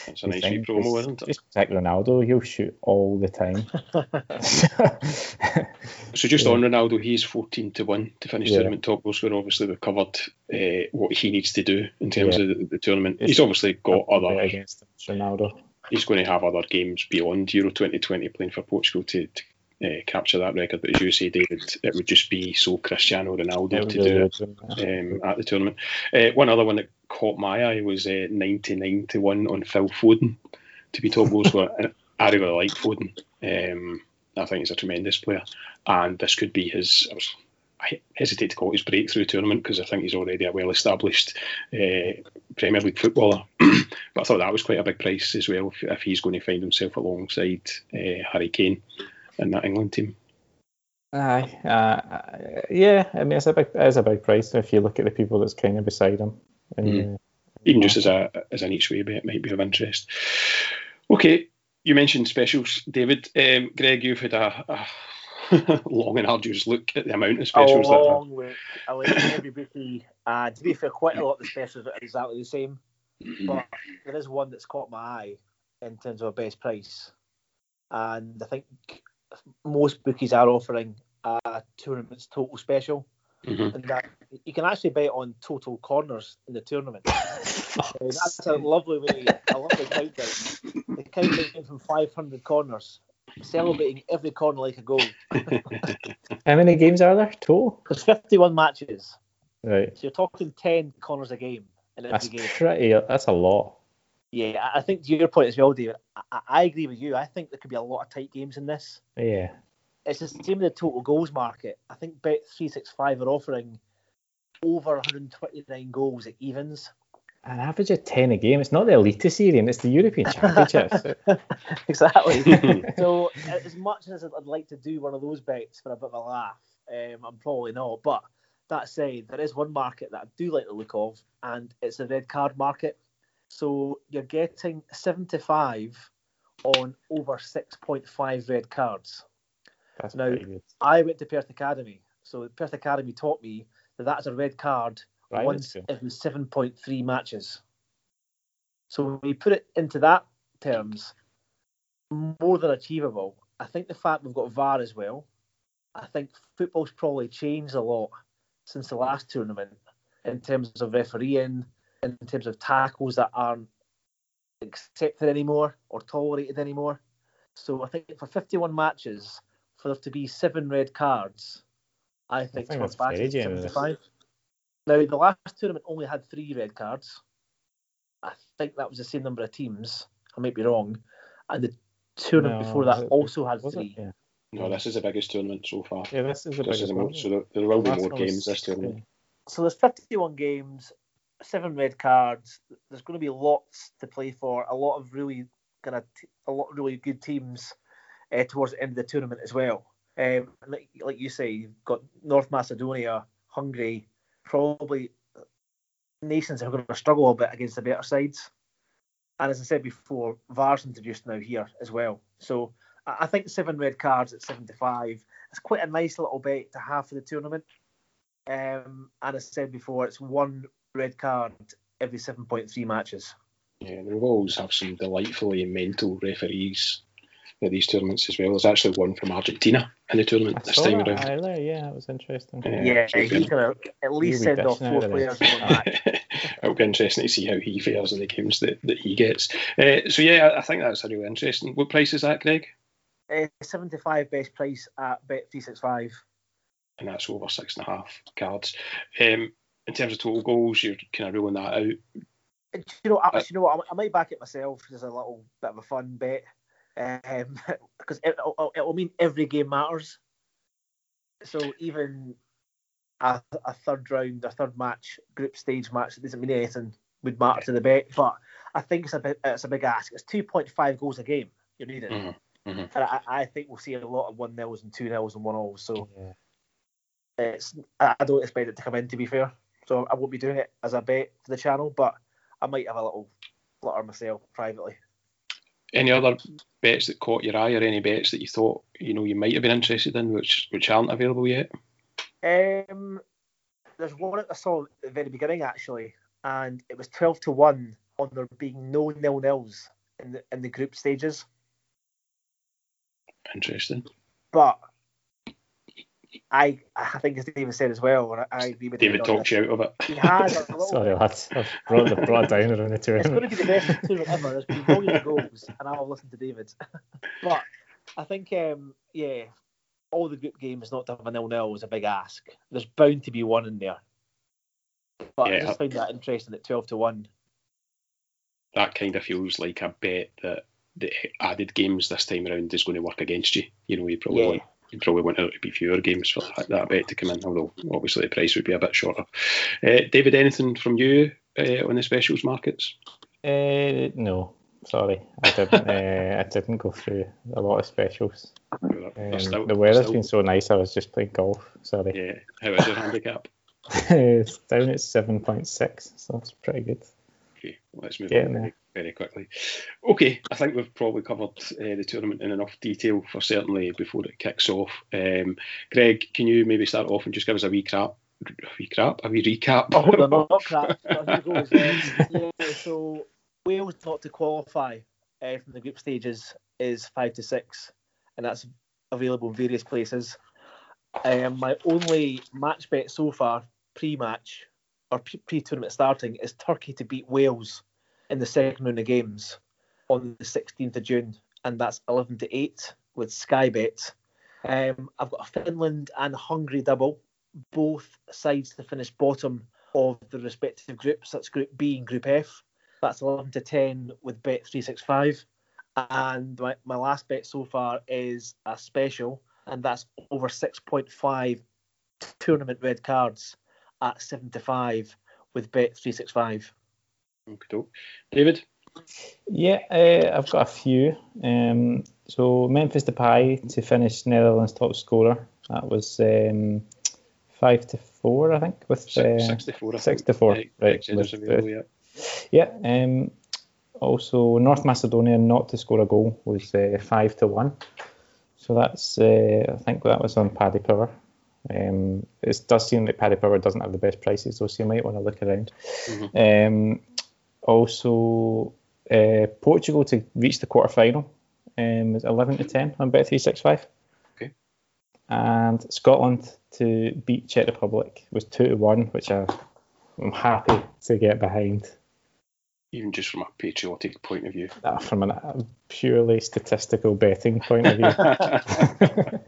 S1: It's a nice wee promo, isn't it?
S3: Just like Ronaldo, he'll shoot all the time.
S1: so just yeah. on Ronaldo, he's fourteen to one to finish yeah. tournament top goal scorer. Obviously, we've covered uh, what he needs to do in terms yeah. of the, the tournament. It's he's obviously got other
S3: against Ronaldo.
S1: He's going to have other games beyond Euro 2020 playing for Portugal to, to uh, capture that record. But as you say, David, it would just be so Cristiano Ronaldo to do it um, at the tournament. Uh, one other one that caught my eye was uh, 99 to 1 on Phil Foden to be top goal scorer. I really like Foden. Um, I think he's a tremendous player. And this could be his. I, was, I hesitate to call it his breakthrough tournament because I think he's already a well established uh, Premier League footballer. but I thought that was quite a big price as well if, if he's going to find himself alongside uh, Harry Kane in that England team.
S3: Aye, uh, yeah. I mean, it's a big, it's a big price if you look at the people that's kind of beside him. And, mm. uh,
S1: Even just as a as an each way bet might be of interest. Okay, you mentioned specials, David. Um, Greg, you've had a, a long and arduous look at the amount of specials.
S2: A long look. I like every bookie. Uh, to be fair, quite a lot of the specials are exactly the same, mm-hmm. but there is one that's caught my eye in terms of a best price, and I think most bookies are offering a tournament's total special. Mm-hmm. And that you can actually bet on total corners in the tournament. uh, that's a lovely way, a lovely countdown. The countdown from 500 corners, celebrating every corner like a goal.
S3: How many games are there total?
S2: There's 51 matches.
S3: Right.
S2: So you're talking 10 corners a game in every
S3: that's
S2: game.
S3: Pretty, that's a lot.
S2: Yeah, I think to your point as well, David. I, I agree with you. I think there could be a lot of tight games in this.
S3: Yeah.
S2: It's the same with the total goals market. I think Bet three six five are offering over 129 goals at evens.
S3: An average of 10 a game. It's not the elite Eliteserien, it's the European Championships.
S2: exactly. so, as much as I'd like to do one of those bets for a bit of a laugh, um, I'm probably not. But that said, there is one market that I do like the look of, and it's the red card market. So, you're getting 75 on over 6.5 red cards.
S3: That's
S2: Now. I went to Perth Academy, so Perth Academy taught me that that's a red card
S3: Right,
S2: once every 7.3 matches. So when we put it into that terms, more than achievable. I think the fact we've got VAR as well, I think football's probably changed a lot since the last tournament in terms of refereeing, in terms of tackles that aren't accepted anymore or tolerated anymore. So I think for 51 matches, for there to be seven red cards, I think,
S3: think
S2: it's
S3: that's
S2: worth
S3: very generous.
S2: 75. Now, the last tournament only had three red cards. I think that was the same number of teams. I might be wrong. And the tournament
S3: No,
S2: before that
S3: it-
S2: also had three.
S3: Yeah.
S1: No, this is the biggest tournament so far.
S3: yeah, this is the
S1: This is
S3: biggest
S1: the most, so there, there will be more games this tournament.
S2: So there's 51 games, seven red cards. There's going to be lots to play for. A lot of really kind of t- a lot of really good teams uh, towards the end of the tournament as well. Um, like, like you say, you've got North Macedonia, Hungary, probably nations are going to struggle a bit against the better sides. And as I said before, VAR's introduced now here as well. So I I think seven red cards at 75 is quite a nice little bet to have for the tournament. Um, and as I said before, it's one red card every 7.3 matches.
S1: Yeah, we will always have some delightfully mental referees at these tournaments as well. There's actually one from Argentina in the tournament
S3: I
S1: this
S3: saw
S1: time
S3: that
S1: around.
S3: earlier, yeah, that was interesting.
S1: Yeah.
S2: Yeah, he's going to at least
S3: Wee
S2: send off four
S3: there.
S2: players in one match.
S1: It'll be interesting to see how he fares in the games that, that he gets. Uh, so yeah, I, I think that's a really interesting. What price is that, Greg?
S2: Uh, 75 best price at Bet365.
S1: And that's over six and a half cards. Um, in terms of total goals, you're kind of ruling that out.
S2: Do you know, I,
S1: Uh,
S2: you know what? I might back it myself as a little bit of a fun bet, because it, it'll, it'll mean every game matters. So even a, a third round, a third match, group stage match that doesn't mean anything would matter to the bet. But I think it's a bit, it's a big ask. It's 2.5 goals a game you're needing,
S1: Mhm, mhm.
S2: and I, I think we'll see a lot of one nils and two nils and one all. So
S3: Yeah.
S2: it's I I don't expect it to come in. To be fair, so I won't be doing it as a bet for the channel, but I might have a little flutter myself privately.
S1: Any other bets that caught your eye, or any bets that you thought you know you might have been interested in, which which aren't available yet?
S2: Um, there's one I saw at the very beginning actually, and it was twelve to one on there being no nil nils in the in the group stages.
S1: Interesting.
S2: But I I think as David said as well, and I, I agree with
S1: David
S2: David on
S1: talked you out of it.
S2: He has a little
S3: Sorry, lads. I've brought, the, brought it down around the
S2: It's going to be the best tournament ever. There's been millions of goals, and I'll listen to David. but I think, um, yeah, all the group games not to have a nil nil was a big ask. There's bound to be one in there. But I just found that interesting at 12 to 1.
S1: That kind of feels like a bet that the added games this time around is going to work against you. You know, you probably
S2: Yeah.
S1: want you probably want there to be fewer games for that, that bet to come in, although obviously the price would be a bit shorter. Uh, David, anything from you uh, on the specials markets?
S3: Uh, no, sorry, I didn't. uh, I didn't go through a lot of specials. Um,
S1: still-
S3: the weather's
S1: still-
S3: been so nice. I was just playing golf. Sorry.
S1: Yeah, how is your handicap?
S3: it's down at seven point six, so that's pretty good.
S1: Okay, let's move
S3: Getting
S1: on very, very quickly. Okay, I think we've probably covered uh, the tournament in enough detail for certainly before it kicks off. Um, Greg, can you maybe start off and just give us a wee crap, a wee crap, a wee recap?
S2: Oh, they're not crap. But here. Yeah, so Wales not to qualify uh, from the group stages is 5 to 6, and that's available in various places. Um, my only match bet so far, pre match or pre tournament starting, is Turkey to beat Wales in the second round of games on the 16th of June, and that's 11 to 8 with Sky Bet. Um, I've got a Finland and Hungary double, both sides to finish bottom of the respective groups. That's Group B and Group F. That's 11 to 10 with Bet 365. And my, my last bet so far is a special, and that's over 6.5 tournament red cards at 7 to 5 with Bet 365.
S1: Okay, David?
S3: Yeah, uh, I've got a few. Um, so Memphis Depay to finish Netherlands top scorer. That was um, five to four, I think, with
S1: uh, six to four.
S3: Six to four, right? With, uh, yeah. Um, also, North Macedonia not to score a goal was uh, five to one. So that's uh, I think that was on Paddy Power. Um, it does seem that Paddy Power doesn't have the best prices, so you might want to look around. Mm-hmm. Also, uh, Portugal to reach the quarter final um, was 11 to 10 on Bet365.
S1: Okay.
S3: And Scotland to beat Czech Republic was 2 to 1, which I, I'm happy to get behind.
S1: Even just from a patriotic point of view?
S3: Uh, from a purely statistical betting point of view.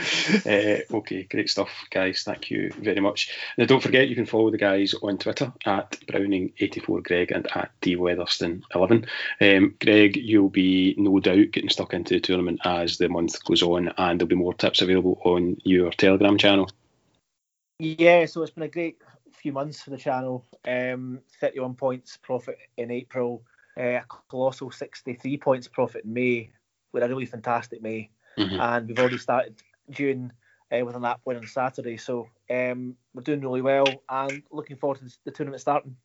S1: uh, okay, great stuff, guys. Thank you very much. Now, don't forget you can follow the guys on Twitter at Browning84Greg and at DWeatherston11. Um, Greg, you'll be no doubt getting stuck into the tournament as the month goes on, and there'll be more tips available on your Telegram channel.
S2: Yeah, so it's been a great few months for the channel. Um, 31 points profit in April, uh, a colossal 63 points profit in May, with a really fantastic May. Mm-hmm. And we've already started June uh, with an app win on Saturday. So um, we're doing really well and looking forward to the tournament starting.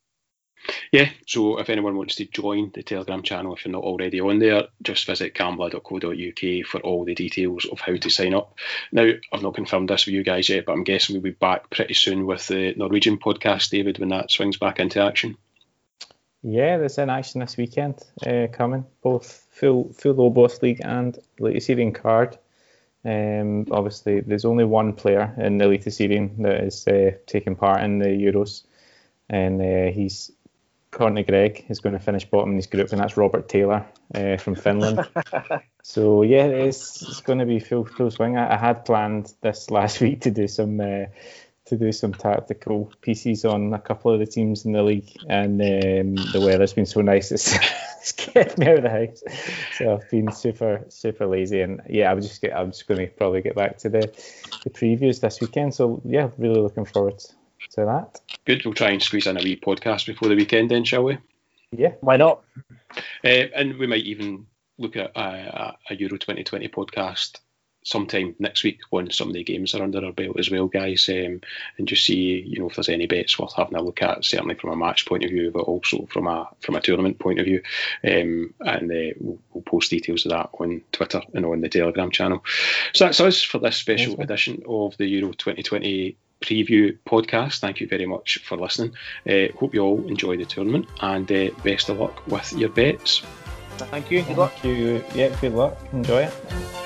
S1: Yeah, so if anyone wants to join the Telegram channel, if you're not already on there, just visit gambler.co.uk for all the details of how to sign up. Now, I've not confirmed this with you guys yet, but I'm guessing we'll be back pretty soon with the Norwegian podcast, David, when that swings back into action.
S3: Yeah, there's an action this weekend uh, coming, both full full low league and Eliteserien card. Um, obviously, there's only one player in the Eliteserien that is uh, taking part in the Euros, and uh, he's Courtney Greg is going to finish bottom in his group, and that's Robert Taylor uh, from Finland. so yeah, it's, it's going to be full full swing. I, I, had planned this last week to do some uh, to do some tactical pieces on a couple of the teams in the league, and um, the weather's been so nice it's, kept me out of the house. So I've been super super lazy, and yeah, I'm just I'm just going to probably get back to the the previews this weekend. So yeah, really looking forward to that.
S1: Good. We'll try and squeeze in a wee podcast before the weekend, then, shall we?
S3: Yeah,
S2: why not?
S1: Uh, and we might even look at a, a Euro 2020 podcast sometime next week when some of the games are under our belt as well, guys, um, and just see you know if there's any bets worth having a look at, certainly from a match point of view, but also from a from a tournament point of view. Um, and uh, we'll, we'll, post details of that on Twitter and on the Telegram channel. So that's us for this special edition of the Euro 2020 preview podcast. Thank you very much for listening. Uh, hope you all enjoy the tournament and uh, best of luck with your bets.
S2: Thank you. Good luck.
S3: Thank you. Yeah, good luck. Enjoy it.